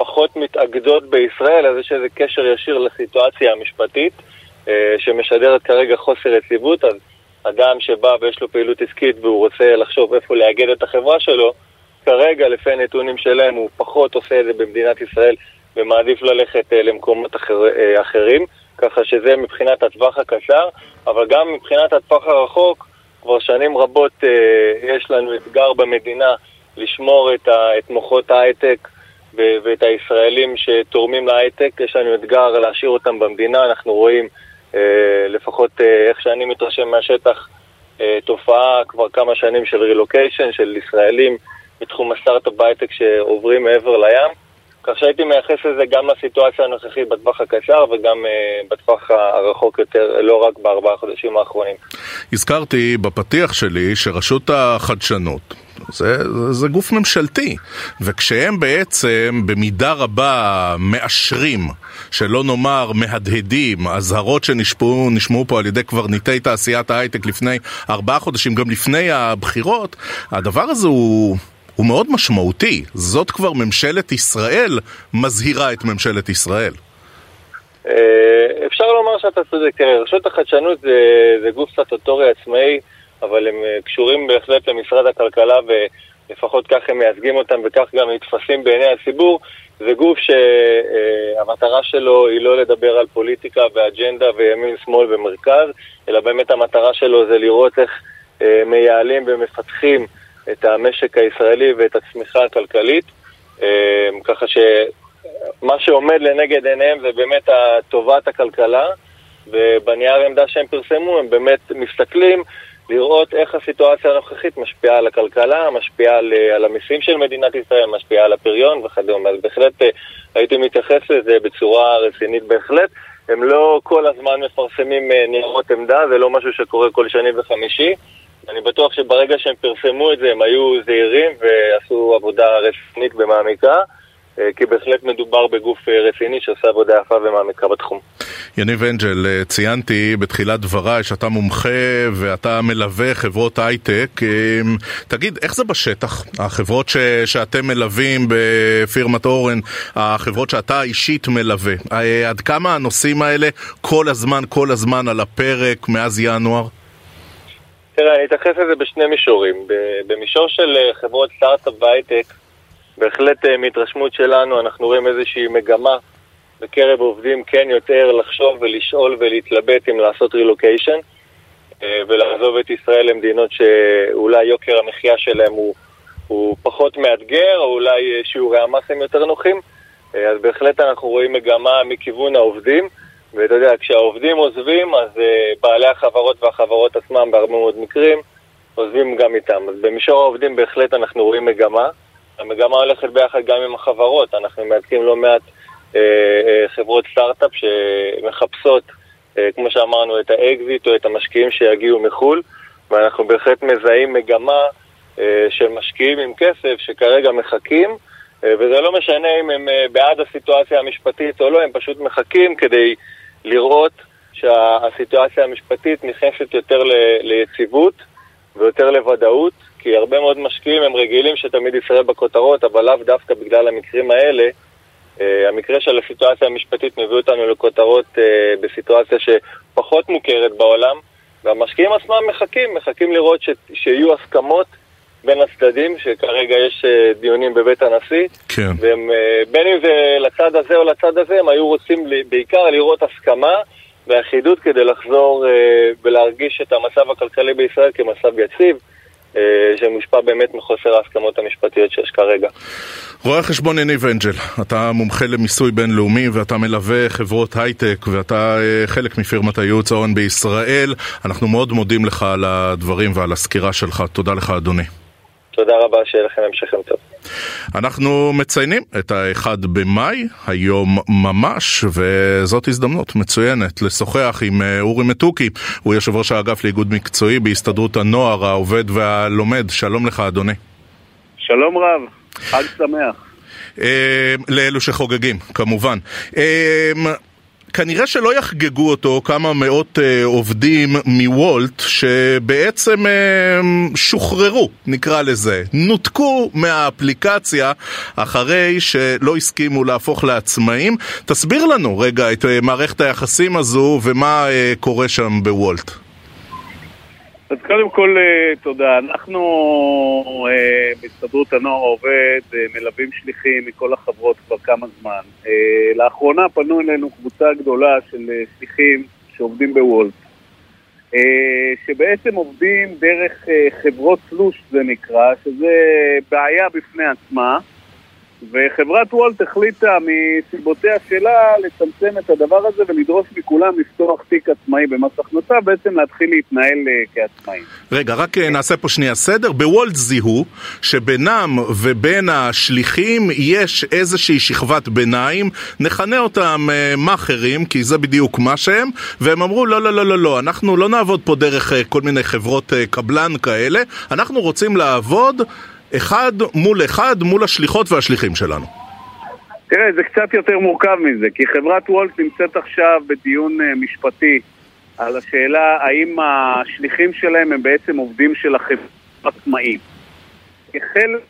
פחות מתאגדות בישראל, אז יש איזה קשר ישיר לסיטואציה המשפטית אה, שמשדרת כרגע חוסר יציבות, אז אדם שבא ויש לו פעילות עסקית והוא רוצה לחשוב איפה לאגד את החברה שלו, כרגע לפי הנתונים שלהם הוא פחות עושה את זה במדינת ישראל ומעדיף ללכת אה, למקומות אחר, אה, אחרים, ככה שזה מבחינת הטווח הקצר, אבל גם מבחינת הטווח הרחוק, כבר שנים רבות יש לנו אתגר במדינה לשמור את, ה, את מוחות ההייטק ואת הישראלים שתורמים להייטק, יש לנו אתגר להשאיר אותם במדינה, אנחנו רואים, אה, לפחות אה, איך שאני מתרשם מהשטח, אה, תופעה כבר כמה שנים של רילוקיישן, של ישראלים בתחום הסטארט-אפ בהייטק שעוברים מעבר לים. כך שהייתי מייחס לזה גם לסיטואציה הנוכחית בטווח הקצר וגם uh, בטווח הרחוק יותר, לא רק בארבעה חודשים האחרונים. הזכרתי בפתיח שלי שרשות החדשנות, זה, זה, זה גוף ממשלתי, וכשהם בעצם במידה רבה מאשרים, שלא נאמר מהדהדים, אזהרות שנשמעו פה על ידי קברניטי תעשיית ההייטק לפני ארבעה חודשים, גם לפני הבחירות, הדבר הזה הוא... הוא מאוד משמעותי. זאת כבר ממשלת ישראל מזהירה את ממשלת ישראל. אה, אפשר לומר שאתה צודק. תראה, רשות החדשנות זה, זה גוף סטטוטורי עצמאי, אבל הם אה, קשורים בהחלט למשרד הכלכלה ולפחות כך הם מייצגים אותם וכך גם נתפסים בעיני הציבור. זה גוף שהמטרה אה, שלו היא לא לדבר על פוליטיקה ואג'נדה וימין, שמאל ומרכז, אלא באמת המטרה שלו זה לראות איך מייעלים ומפתחים את המשק הישראלי ואת הצמיחה הכלכלית, אה, ככה שמה שעומד לנגד עיניהם זה באמת טובת הכלכלה, ובנייר העמדה שהם פרסמו הם באמת מסתכלים לראות איך הסיטואציה הנוכחית משפיעה על הכלכלה, משפיעה על, על המיסים של מדינת ישראל, משפיעה על הפריון וכדומה. אז בהחלט הייתי מתייחס לזה בצורה רצינית בהחלט. הם לא כל הזמן מפרסמים ניירות עמדה, זה לא משהו שקורה כל שני וחמישי. אני בטוח שברגע שהם פרסמו את זה הם היו זהירים ועשו עבודה רצינית ומעמיקה. אה, כי בהחלט מדובר בגוף אה, רציני שעושה עבודה יפה ומעמיקה בתחום. יניב אנג'ל, אה, ציינתי בתחילת דבריי שאתה מומחה ואתה מלווה חברות הייטק. תגיד, איך זה בשטח? החברות ש... שאתם מלווים בפירמת אורן, החברות שאתה אישית מלווה, עד כמה הנושאים האלה כל הזמן, כל הזמן על הפרק מאז ינואר? תראה, אני אתייחס לזה בשני מישורים. במישור של חברות סטארט-אפ והייטק, בהחלט אה, מהתרשמות שלנו אנחנו רואים איזושהי מגמה בקרב עובדים כן יותר לחשוב ולשאול ולהתלבט אם לעשות רילוקיישן אה, ולעזוב את ישראל למדינות שאולי יוקר המחיה שלהם הוא, הוא פחות מאתגר או אולי אה, שיעורי המס הם יותר נוחים. אז בהחלט אנחנו רואים מגמה מכיוון העובדים ואתה יודע, כשהעובדים עוזבים אז בעלי החברות והחברות עצמם בהרבה מאוד מקרים עוזבים גם איתם. אז במישור העובדים בהחלט אנחנו רואים מגמה המגמה הולכת ביחד גם עם החברות, אנחנו מייצגים לא מעט אה, אה, חברות סטארט-אפ שמחפשות, אה, כמו שאמרנו, את האקזיט או את המשקיעים שיגיעו מחו"ל, ואנחנו בהחלט מזהים מגמה אה, של משקיעים עם כסף שכרגע מחכים, אה, וזה לא משנה אם הם אה, בעד הסיטואציה המשפטית או לא, הם פשוט מחכים כדי לראות שהסיטואציה המשפטית נכנסת יותר ליציבות ויותר לוודאות. כי הרבה מאוד משקיעים הם רגילים שתמיד ישראל בכותרות, אבל לאו דווקא בגלל המקרים האלה. Uh, המקרה של הסיטואציה המשפטית מביא אותנו לכותרות uh, בסיטואציה שפחות מוכרת בעולם, והמשקיעים עצמם מחכים, מחכים לראות ש, שיהיו הסכמות בין הצדדים, שכרגע יש uh, דיונים בבית הנשיא, כן. והם, בין אם זה לצד הזה או לצד הזה, הם היו רוצים בעיקר לראות הסכמה ואחידות כדי לחזור ולהרגיש את המצב הכלכלי בישראל כמצב יציב. אה, שמושפע באמת מחוסר ההסכמות המשפטיות שיש כרגע. רואה החשבון יניב אנג'ל, אתה מומחה למיסוי בינלאומי ואתה מלווה חברות הייטק ואתה אה, חלק מפירמת הייעוץ ההון בישראל. אנחנו מאוד מודים לך על הדברים ועל הסקירה שלך. תודה לך אדוני. תודה רבה, שיהיה לכם המשך יום טוב. אנחנו מציינים את האחד במאי, היום ממש, וזאת הזדמנות מצוינת לשוחח עם אה, אורי מתוקי, הוא יושב ראש האגף לאיגוד מקצועי בהסתדרות הנוער, העובד והלומד. שלום לך אדוני. שלום רב, חג שמח. אה, לאלו שחוגגים, כמובן. אה, כנראה שלא יחגגו אותו כמה מאות אה, עובדים מוולט שבעצם אה, שוחררו, נקרא לזה, נותקו מהאפליקציה אחרי שלא הסכימו להפוך לעצמאים. תסביר לנו רגע את אה, מערכת היחסים הזו ומה אה, קורה שם בוולט. אז קודם כל, אה, תודה. אנחנו אה, בהסתדרות הנוער העובד אה, מלווים שליחים מכל החברות כבר כמה זמן. לאחרונה פנו אלינו קבוצה גדולה של שליחים שעובדים בוולט, שבעצם עובדים דרך חברות תלוש זה נקרא, שזה בעיה בפני עצמה. וחברת וולט החליטה מסיבותיה שלה לצמצם את הדבר הזה ולדרוש מכולם לפתוח תיק עצמאי במס הכנסה, בעצם להתחיל להתנהל uh, כעצמאים. רגע, רק uh, נעשה פה שנייה סדר. בוולט זיהו שבינם ובין השליחים יש איזושהי שכבת ביניים, נכנה אותם uh, מאכערים, כי זה בדיוק מה שהם, והם אמרו לא, לא, לא, לא, לא, אנחנו לא נעבוד פה דרך כל מיני חברות קבלן כאלה, אנחנו רוצים לעבוד אחד מול אחד מול השליחות והשליחים שלנו? תראה, זה קצת יותר מורכב מזה, כי חברת וולט נמצאת עכשיו בדיון אה, משפטי על השאלה האם השליחים שלהם הם בעצם עובדים של החברה עצמאים. כחלק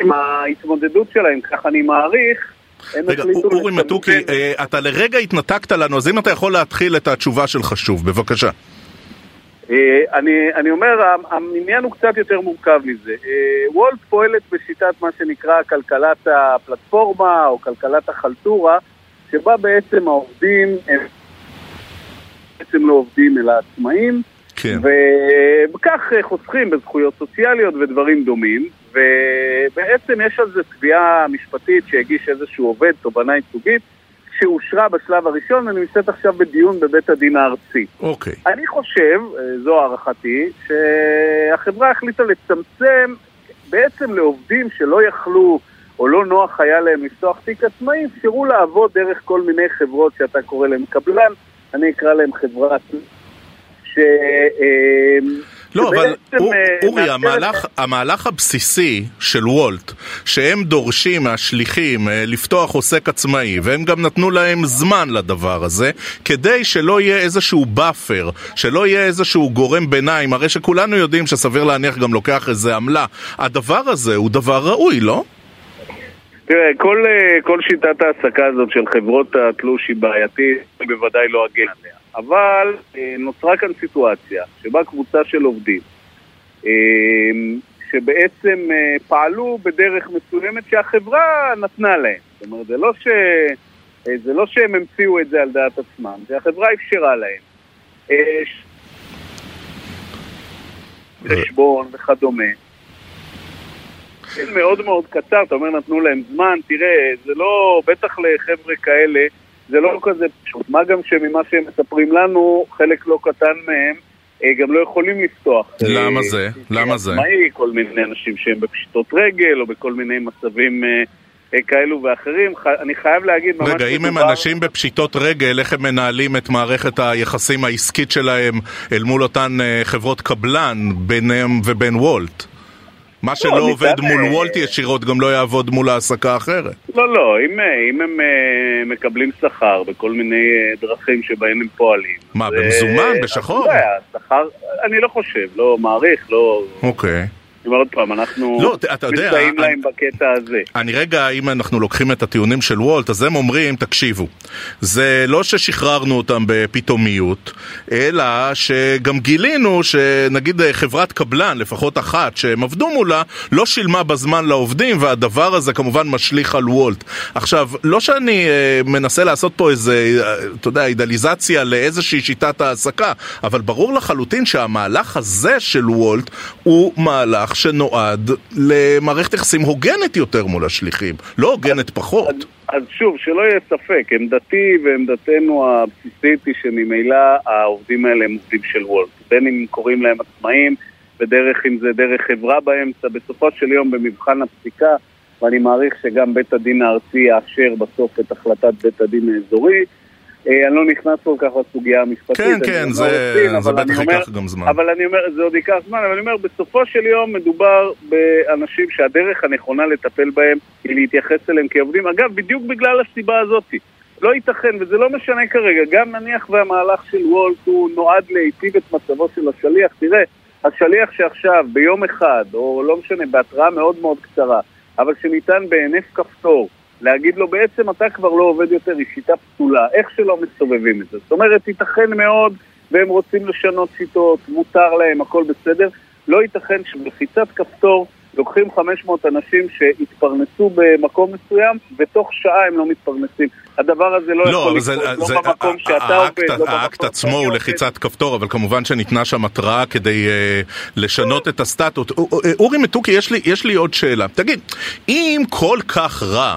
מההתמודדות שלהם, כך אני מעריך, רגע, אורי מתוקי, אה, אתה לרגע התנתקת לנו, אז אם אתה יכול להתחיל את התשובה שלך שוב, בבקשה. אה, אני, אני אומר, העניין הוא קצת יותר מורכב מזה. אה, וולט פועלת בשיטת מה שנקרא כלכלת הפלטפורמה או כלכלת החלטורה, שבה בעצם העובדים הם בעצם לא עובדים אלא עצמאים, כן. וכך חוסכים בזכויות סוציאליות ודברים דומים, ובעצם יש על זה תביעה משפטית שהגיש איזשהו עובד, תובענה ייצוגית, שאושרה בשלב הראשון ונמצאת עכשיו בדיון בבית הדין הארצי. אוקיי. אני חושב, אה, זו הערכתי, שהחברה החליטה לצמצם בעצם לעובדים שלא יכלו או לא נוח היה להם לפתוח תיק עצמאי, אפשרו לעבוד דרך כל מיני חברות שאתה קורא להן קבלן, אני אקרא להן חברת... ש... לא, אבל אה, אורי, המהלך, המהלך הבסיסי של וולט, שהם דורשים מהשליחים אה, לפתוח עוסק עצמאי, והם גם נתנו להם זמן לדבר הזה, כדי שלא יהיה איזשהו buffer, שלא יהיה איזשהו גורם ביניים, הרי שכולנו יודעים שסביר להניח גם לוקח איזה עמלה. הדבר הזה הוא דבר ראוי, לא? תראה, כל, אה, כל שיטת ההעסקה הזאת של חברות התלוש היא בעייתית, בוודאי לא אגן עליה. אבל אה, נוצרה כאן סיטואציה שבה קבוצה של עובדים, אה, שבעצם אה, פעלו בדרך מסוימת שהחברה נתנה להם. זאת אומרת, זה לא, ש... זה לא שהם המציאו את זה על דעת עצמם, זה החברה אפשרה להם. חשבון וכדומה. מאוד מאוד קצר, אתה אומר נתנו להם זמן, תראה, זה לא, בטח לחבר'ה כאלה, זה לא כזה פשוט. מה גם שממה שהם מספרים לנו, חלק לא קטן מהם אה, גם לא יכולים לפתוח. למה אה, זה? תיק למה זה? עצמאי, כל מיני אנשים שהם בפשיטות רגל, או בכל מיני מצבים אה, אה, כאלו ואחרים. אני חייב להגיד, ממש רגע, אם הם אנשים בפשיטות רגל, איך הם מנהלים את מערכת היחסים העסקית שלהם אל מול אותן אה, חברות קבלן ביניהם ובין וולט? מה שלא ניתן, עובד מול אה, וולט ישירות גם לא יעבוד מול העסקה אחרת. לא, לא, אם, אה, אם הם אה, מקבלים שכר בכל מיני אה, דרכים שבהם הם פועלים. מה, זה- במזומן? בשחור? אתה יודע, שכר, אני לא חושב, לא מעריך, לא... אוקיי. אני אומר עוד פעם, אנחנו לא, אתה יודע, מסייעים להם בקטע הזה. אני רגע, אם אנחנו לוקחים את הטיעונים של וולט, אז הם אומרים, תקשיבו, זה לא ששחררנו אותם בפתאומיות, אלא שגם גילינו שנגיד אה, חברת קבלן, לפחות אחת, שהם עבדו מולה, לא שילמה בזמן לעובדים, והדבר הזה כמובן משליך על וולט. עכשיו, לא שאני אה, מנסה לעשות פה איזה, אה, אתה יודע, אידאליזציה לאיזושהי שיטת העסקה, אבל ברור לחלוטין שהמהלך הזה של וולט הוא מהלך שנועד למערכת יחסים הוגנת יותר מול השליחים, לא הוגנת פחות. אז שוב, שלא יהיה ספק, עמדתי ועמדתנו הבסיסית היא שממילא העובדים האלה הם עובדים של וולט. בין אם קוראים להם עצמאים, בדרך אם זה דרך חברה באמצע, בסופו של יום במבחן הפסיקה, ואני מעריך שגם בית הדין הארצי יאשר בסוף את החלטת בית הדין האזורי. אה, אני לא נכנס כל כך לסוגיה המשפטית. כן, כן, לא זה- דין, זה בטח אומר- ייקח גם זמן. אבל אני אומר, זה עוד ייקח זמן, אבל אני אומר, בסופו של יום מדובר באנשים שהדרך הנכונה לטפל בהם היא להתייחס אליהם כעובדים. אגב, בדיוק בגלל הסיבה הזאת. לא ייתכן, וזה לא משנה כרגע, גם נניח והמהלך של וולט הוא נועד להיטיב את מצבו של השליח. תראה, השליח שעכשיו, ביום אחד, או לא משנה, בהתראה מאוד מאוד קצרה, אבל שניתן בהינף כפתור, להגיד לו בעצם אתה כבר לא עובד יותר, היא שיטה פסולה, איך שלא מסתובבים את זה. זאת אומרת, ייתכן מאוד, והם רוצים לשנות שיטות, מותר להם, הכל בסדר. לא ייתכן שבלחיצת כפתור לוקחים 500 אנשים שהתפרנסו במקום מסוים, ותוך שעה הם לא מתפרנסים. הדבר הזה לא, לא, יכול זה, לקרות, זה, לא במקום שאתה עובד, לא במקום האקט עצמו הוא. לחיצת כפתור, אבל כמובן שניתנה שם התראה כדי אה, לשנות את הסטטוס. אורי מתוקי, יש לי, יש לי עוד שאלה. תגיד, אם כל כך רע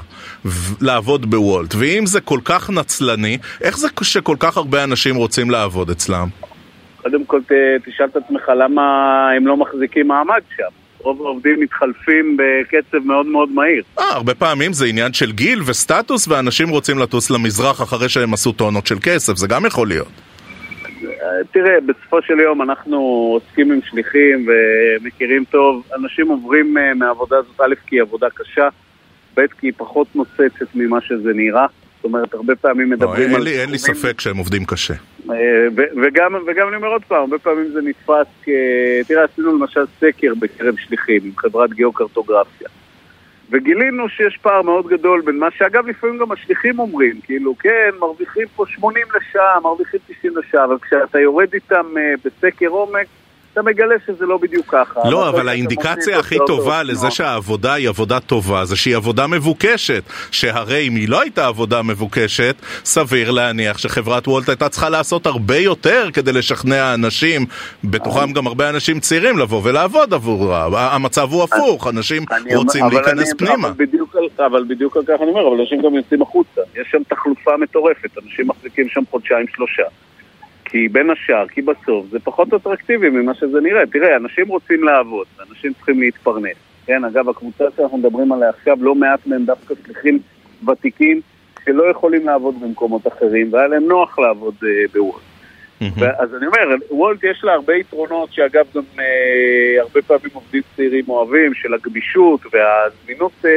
לעבוד בוולט, ואם זה כל כך נצלני, איך זה שכל כך הרבה אנשים רוצים לעבוד אצלם? קודם כל ת- תשאל את עצמך למה הם לא מחזיקים מעמד שם. רוב העובדים מתחלפים בקצב מאוד מאוד מהיר. אה, הרבה פעמים זה עניין של גיל וסטטוס, ואנשים רוצים לטוס למזרח אחרי שהם עשו טונות של כסף, זה גם יכול להיות. תראה, בסופו של יום אנחנו עוסקים עם שליחים ומכירים טוב. אנשים עוברים אה, מהעבודה הזאת, א', כי היא עבודה קשה, ב', כי היא פחות נוצצת ממה שזה נראה. זאת אומרת, הרבה פעמים לא, מדברים אין, על... לי, אין לי ספק שהם עובדים קשה. אה, וגם, וגם אני אומר עוד פעם, הרבה פעמים זה נתפס כ... תראה, עשינו למשל סקר בקרב שליחים עם חברת גיאוקרטוגרפיה. וגילינו שיש פער מאוד גדול בין מה שאגב לפעמים גם השליחים אומרים, כאילו כן, מרוויחים פה 80 לשעה, מרוויחים 90 לשעה, אבל כשאתה יורד איתם אה, בסקר עומק, אתה מגלה שזה לא בדיוק ככה. לא, אבל האינדיקציה הכי טובה לזה שהעבודה היא עבודה טובה, זה שהיא עבודה מבוקשת. שהרי אם היא לא הייתה עבודה מבוקשת, סביר להניח שחברת וולט הייתה צריכה לעשות הרבה יותר כדי לשכנע אנשים, בתוכם גם הרבה אנשים צעירים, לבוא ולעבוד עבורה. המצב הוא הפוך, אנשים רוצים להיכנס פנימה. אבל בדיוק על כך אני אומר, אבל אנשים גם יוצאים החוצה. יש שם תחלופה מטורפת, אנשים מחזיקים שם חודשיים שלושה. כי בין השאר, כי בסוף זה פחות אטרקטיבי ממה שזה נראה. תראה, אנשים רוצים לעבוד, אנשים צריכים להתפרנס. כן, אגב, הקבוצה שאנחנו מדברים עליה עכשיו, לא מעט מהם דווקא שליחים ותיקים שלא יכולים לעבוד במקומות אחרים, והיה להם נוח לעבוד uh, בוולט. Mm-hmm. אז אני אומר, וולט יש לה הרבה יתרונות שאגב גם uh, הרבה פעמים עובדים צעירים אוהבים, של הגמישות והזמינות uh,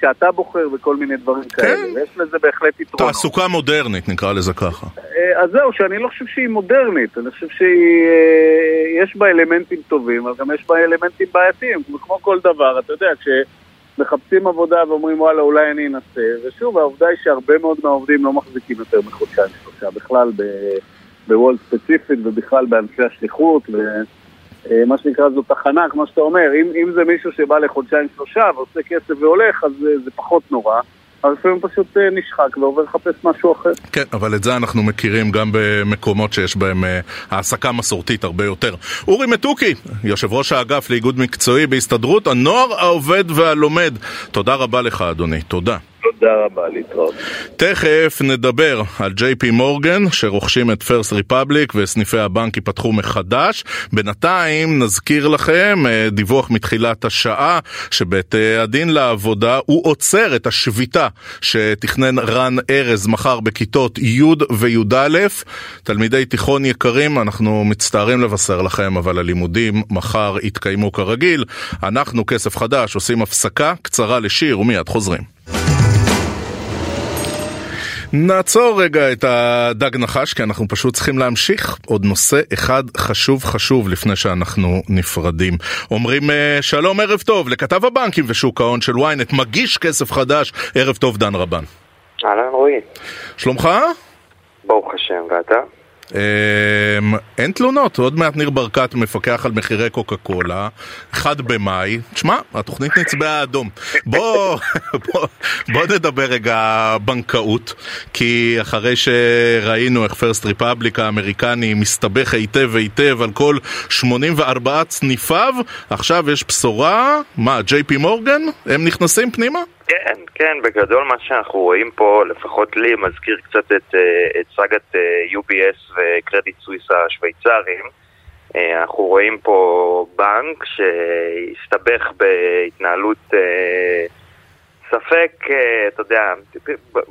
שאתה בוחר וכל מיני דברים כן. כאלה, ויש לזה בהחלט יתרונות. תעסוקה מודרנית, נקרא לזה ככה. אה, אז זהו, שאני לא חושב שהיא מודרנית, אני חושב שיש אה, בה אלמנטים טובים, אבל גם יש בה אלמנטים בעייתיים, כמו כל דבר, אתה יודע, כשמחפשים עבודה ואומרים וואלה אולי אני אנסה, ושוב, העובדה היא שהרבה מאוד מהעובדים לא מחזיקים יותר מחודשיים שלושה, בכלל בוולט ספציפית ובכלל בענפי השליחות. ו... אה, מה שנקרא זו תחנה, כמו שאתה אומר, אם, אם זה מישהו שבא לחודשיים שלושה ועושה כסף והולך, אז זה, זה פחות נורא. אז לפעמים פשוט אה, נשחק ועובר לחפש משהו אחר. כן, אבל את זה אנחנו מכירים גם במקומות שיש בהם אה, העסקה מסורתית הרבה יותר. אורי מתוקי, יושב ראש האגף לאיגוד מקצועי בהסתדרות הנוער העובד והלומד. תודה רבה לך אדוני, תודה. תודה רבה, להתראות. תכף נדבר על ג'יי פי מורגן, שרוכשים את פרסט ריפבליק וסניפי הבנק ייפתחו מחדש. בינתיים נזכיר לכם אה, דיווח מתחילת השעה, שבית הדין לעבודה הוא עוצר את השביתה שתכנן רן ארז מחר בכיתות י' וי"א. תלמידי תיכון יקרים, אנחנו מצטערים לבשר לכם, אבל הלימודים מחר יתקיימו כרגיל. אנחנו, כסף חדש, עושים הפסקה קצרה לשיר ומיד חוזרים. נעצור רגע את הדג נחש, כי אנחנו פשוט צריכים להמשיך. עוד נושא אחד חשוב חשוב לפני שאנחנו נפרדים. אומרים אה, שלום, ערב טוב, לכתב הבנקים ושוק ההון של ynet, מגיש כסף חדש, ערב טוב דן רבן. אהלן רועי. שלומך? ברוך השם, ואתה? אמ, אין תלונות, עוד מעט ניר ברקת מפקח על מחירי קוקה קולה, 1 במאי, תשמע, התוכנית נצבעה אדום. בוא, בוא, בוא נדבר רגע בנקאות, כי אחרי שראינו איך פרסט ריפבליק האמריקני מסתבך היטב היטב על כל 84 צניפיו, עכשיו יש בשורה, מה, ג'יי פי מורגן? הם נכנסים פנימה? כן, כן, בגדול מה שאנחנו רואים פה, לפחות לי, מזכיר קצת את, אה, את סאגת אה, UBS וקרדיט סוויס השוויצרים. אה, אנחנו רואים פה בנק שהסתבך בהתנהלות ספק, אתה יודע,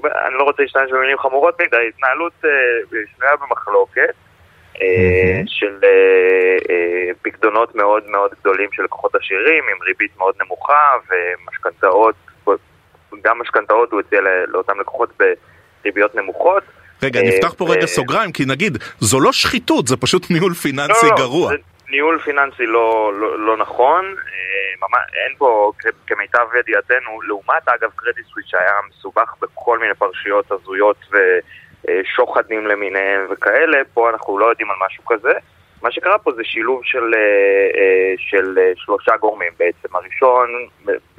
אני לא רוצה להשתמש במילים חמורות מדי, התנהלות שנויה במחלוקת. של פקדונות מאוד מאוד גדולים של לקוחות עשירים עם ריבית מאוד נמוכה ומשכנתאות גם משכנתאות הוא הציע לאותם לקוחות בריביות נמוכות. רגע, נפתח פה רגע אה, סוגריים, כי נגיד, זו לא שחיתות, זה פשוט ניהול פיננסי לא, לא גרוע. ניהול פיננסי לא, לא, לא נכון, אה, אין פה, כמיטב ידיעתנו, לעומת אגב קרדיט סוויץ' שהיה מסובך בכל מיני פרשיות הזויות ושוחדים למיניהם וכאלה, פה אנחנו לא יודעים על משהו כזה. מה שקרה פה זה שילוב של, אה, אה, של אה, שלושה גורמים בעצם. הראשון,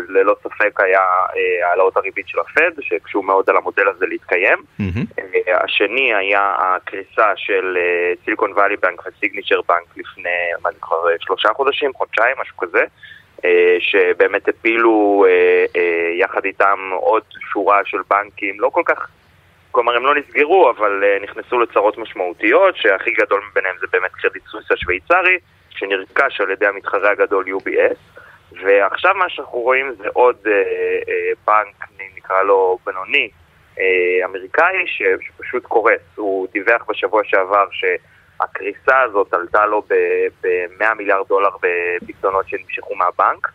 ללא ספק, היה העלאות הריבית של הפד, שהקשו מאוד על המודל הזה להתקיים. Mm-hmm. השני היה הקריסה של סיליקון וואלי בנק וסיגניצ'ר בנק לפני, מה זה כבר, שלושה חודשים, חודשיים, משהו כזה. שבאמת הפילו יחד איתם עוד שורה של בנקים לא כל כך כלומר, הם לא נסגרו, אבל uh, נכנסו לצרות משמעותיות, שהכי גדול מביניהם זה באמת קרדיט סוויס השוויצרי, שנרכש על ידי המתחרה הגדול UBS. ועכשיו מה שאנחנו רואים זה עוד uh, uh, בנק, נקרא לו בינוני, uh, אמריקאי, ש, שפשוט קורס. הוא דיווח בשבוע שעבר שהקריסה הזאת עלתה לו ב-100 מיליארד דולר בפקדונות שנמשכו מהבנק.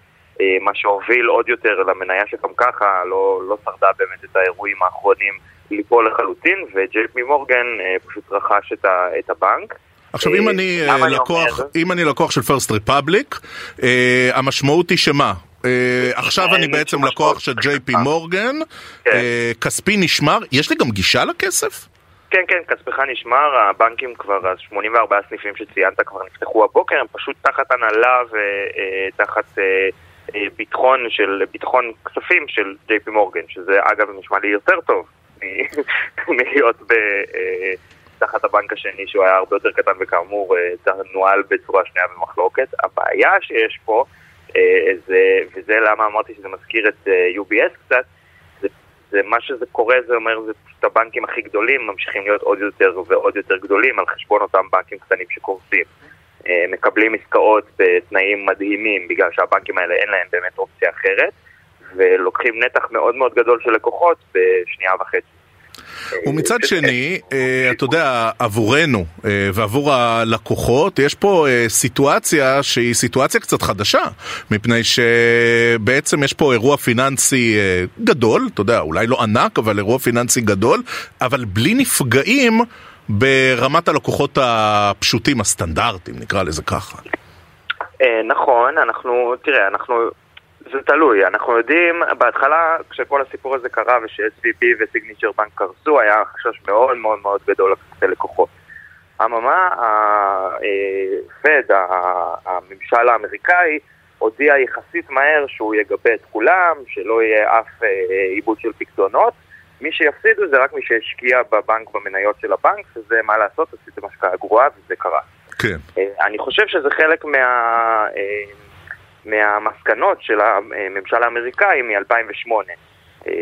מה שהוביל עוד יותר למניה שגם ככה לא, לא שרדה באמת את האירועים האחרונים ליפול לחלוטין, וג'יי פי מורגן אה, פשוט רכש את, ה, את הבנק. עכשיו אם אה, אני, אה, לקוח, אם אני לקוח של פרסט ריפבליק, אה, המשמעות היא שמה? אה, עכשיו אני בעצם לקוח של ג'יי פי מורגן, כן. אה, כספי נשמר, יש לי גם גישה לכסף? כן, כן, כספך נשמר, הבנקים כבר, 84 סניפים שציינת כבר נפתחו הבוקר, הם פשוט תחת הנהלה ותחת ביטחון של, ביטחון כספים של ג'יי פי מורגן, שזה אגב נשמע לי יותר טוב מלהיות ב... תחת הבנק השני שהוא היה הרבה יותר קטן וכאמור נוהל בצורה שנייה במחלוקת. הבעיה שיש פה, זה, וזה למה אמרתי שזה מזכיר את UBS קצת, זה, זה מה שזה קורה, זה אומר, זה פשוט הבנקים הכי גדולים ממשיכים להיות עוד יותר ועוד יותר גדולים על חשבון אותם בנקים קטנים שקורסים. מקבלים עסקאות בתנאים מדהימים בגלל שהבנקים האלה אין להם באמת אופציה אחרת ולוקחים נתח מאוד מאוד גדול של לקוחות בשנייה וחצי. ומצד שני, אתה יודע, עבורנו ועבור הלקוחות, יש פה סיטואציה שהיא סיטואציה קצת חדשה, מפני שבעצם יש פה אירוע פיננסי גדול, אתה יודע, אולי לא ענק, אבל אירוע פיננסי גדול, אבל בלי נפגעים ברמת הלקוחות הפשוטים, הסטנדרטיים, נקרא לזה ככה. נכון, אנחנו, תראה, אנחנו... זה תלוי, אנחנו יודעים, בהתחלה כשכל הסיפור הזה קרה וש-SVP וסיגניצ'ר בנק קרסו, היה חשש מאוד מאוד מאוד גדול ללקוחות. אממה, הפד, הממשל האמריקאי, הודיע יחסית מהר שהוא יגבה את כולם, שלא יהיה אף עיבוד של פקדונות. מי שיפסידו זה רק מי שהשקיע בבנק במניות של הבנק, שזה מה לעשות, עשיתם השקעה גרועה וזה קרה. כן. אני חושב שזה חלק מה... מהמסקנות של הממשל האמריקאי מ-2008,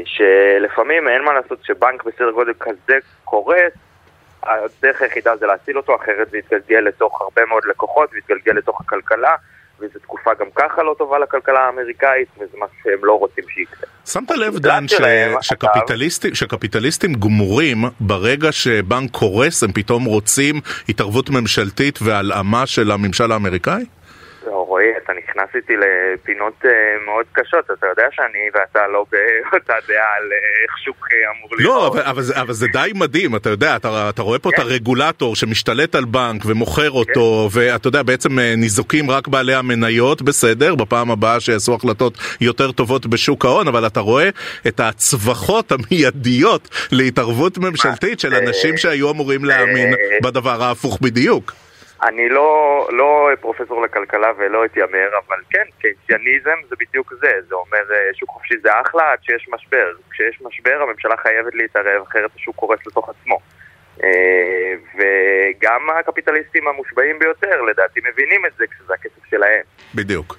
שלפעמים אין מה לעשות שבנק בסדר גודל כזה קורס, הדרך היחידה זה להציל אותו, אחרת זה יתגלגל לתוך הרבה מאוד לקוחות ויתגלגל לתוך הכלכלה. וזו תקופה גם ככה לא טובה לכלכלה האמריקאית, וזה מה שהם לא רוצים שיקרה. שמת לב, דן, ש... שקפיטליסטים, שקפיטליסטים גמורים, ברגע שבנק קורס, הם פתאום רוצים התערבות ממשלתית והלאמה של הממשל האמריקאי? רועי, אתה נכנס איתי לפינות uh, מאוד קשות, אתה יודע שאני ואתה לא באותה דעה על uh, איך שוק אמור להיות. לא, אבל, אבל, אבל זה די מדהים, אתה יודע, אתה, אתה רואה פה כן. את הרגולטור שמשתלט על בנק ומוכר אותו, כן. ואתה יודע, בעצם ניזוקים רק בעלי המניות, בסדר, בפעם הבאה שיעשו החלטות יותר טובות בשוק ההון, אבל אתה רואה את הצווחות המיידיות להתערבות ממשלתית של אנשים שהיו אמורים להאמין בדבר ההפוך בדיוק. אני לא, לא פרופסור לכלכלה ולא אתיימר, אבל כן, קיינסיאניזם זה בדיוק זה, זה אומר שוק חופשי זה אחלה עד שיש משבר. כשיש משבר הממשלה חייבת להתערב, אחרת השוק קורס לתוך עצמו. וגם הקפיטליסטים המושבעים ביותר, לדעתי מבינים את זה כשזה הכסף שלהם. בדיוק.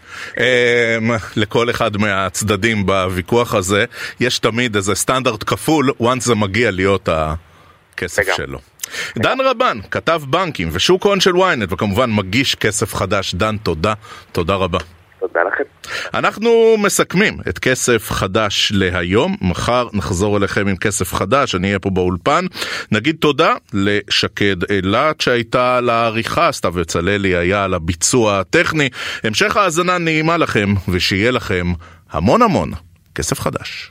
לכל אחד מהצדדים בוויכוח הזה, יש תמיד איזה סטנדרט כפול, once זה מגיע להיות הכסף שלו. דן רבן, כתב בנקים ושוק הון של ynet, וכמובן מגיש כסף חדש. דן, תודה, תודה רבה. תודה לכם. אנחנו מסכמים את כסף חדש להיום, מחר נחזור אליכם עם כסף חדש, אני אהיה פה באולפן. נגיד תודה לשקד אילת שהייתה על העריכה, סתיו בצללי היה על הביצוע הטכני. המשך האזנה נעימה לכם, ושיהיה לכם המון המון כסף חדש.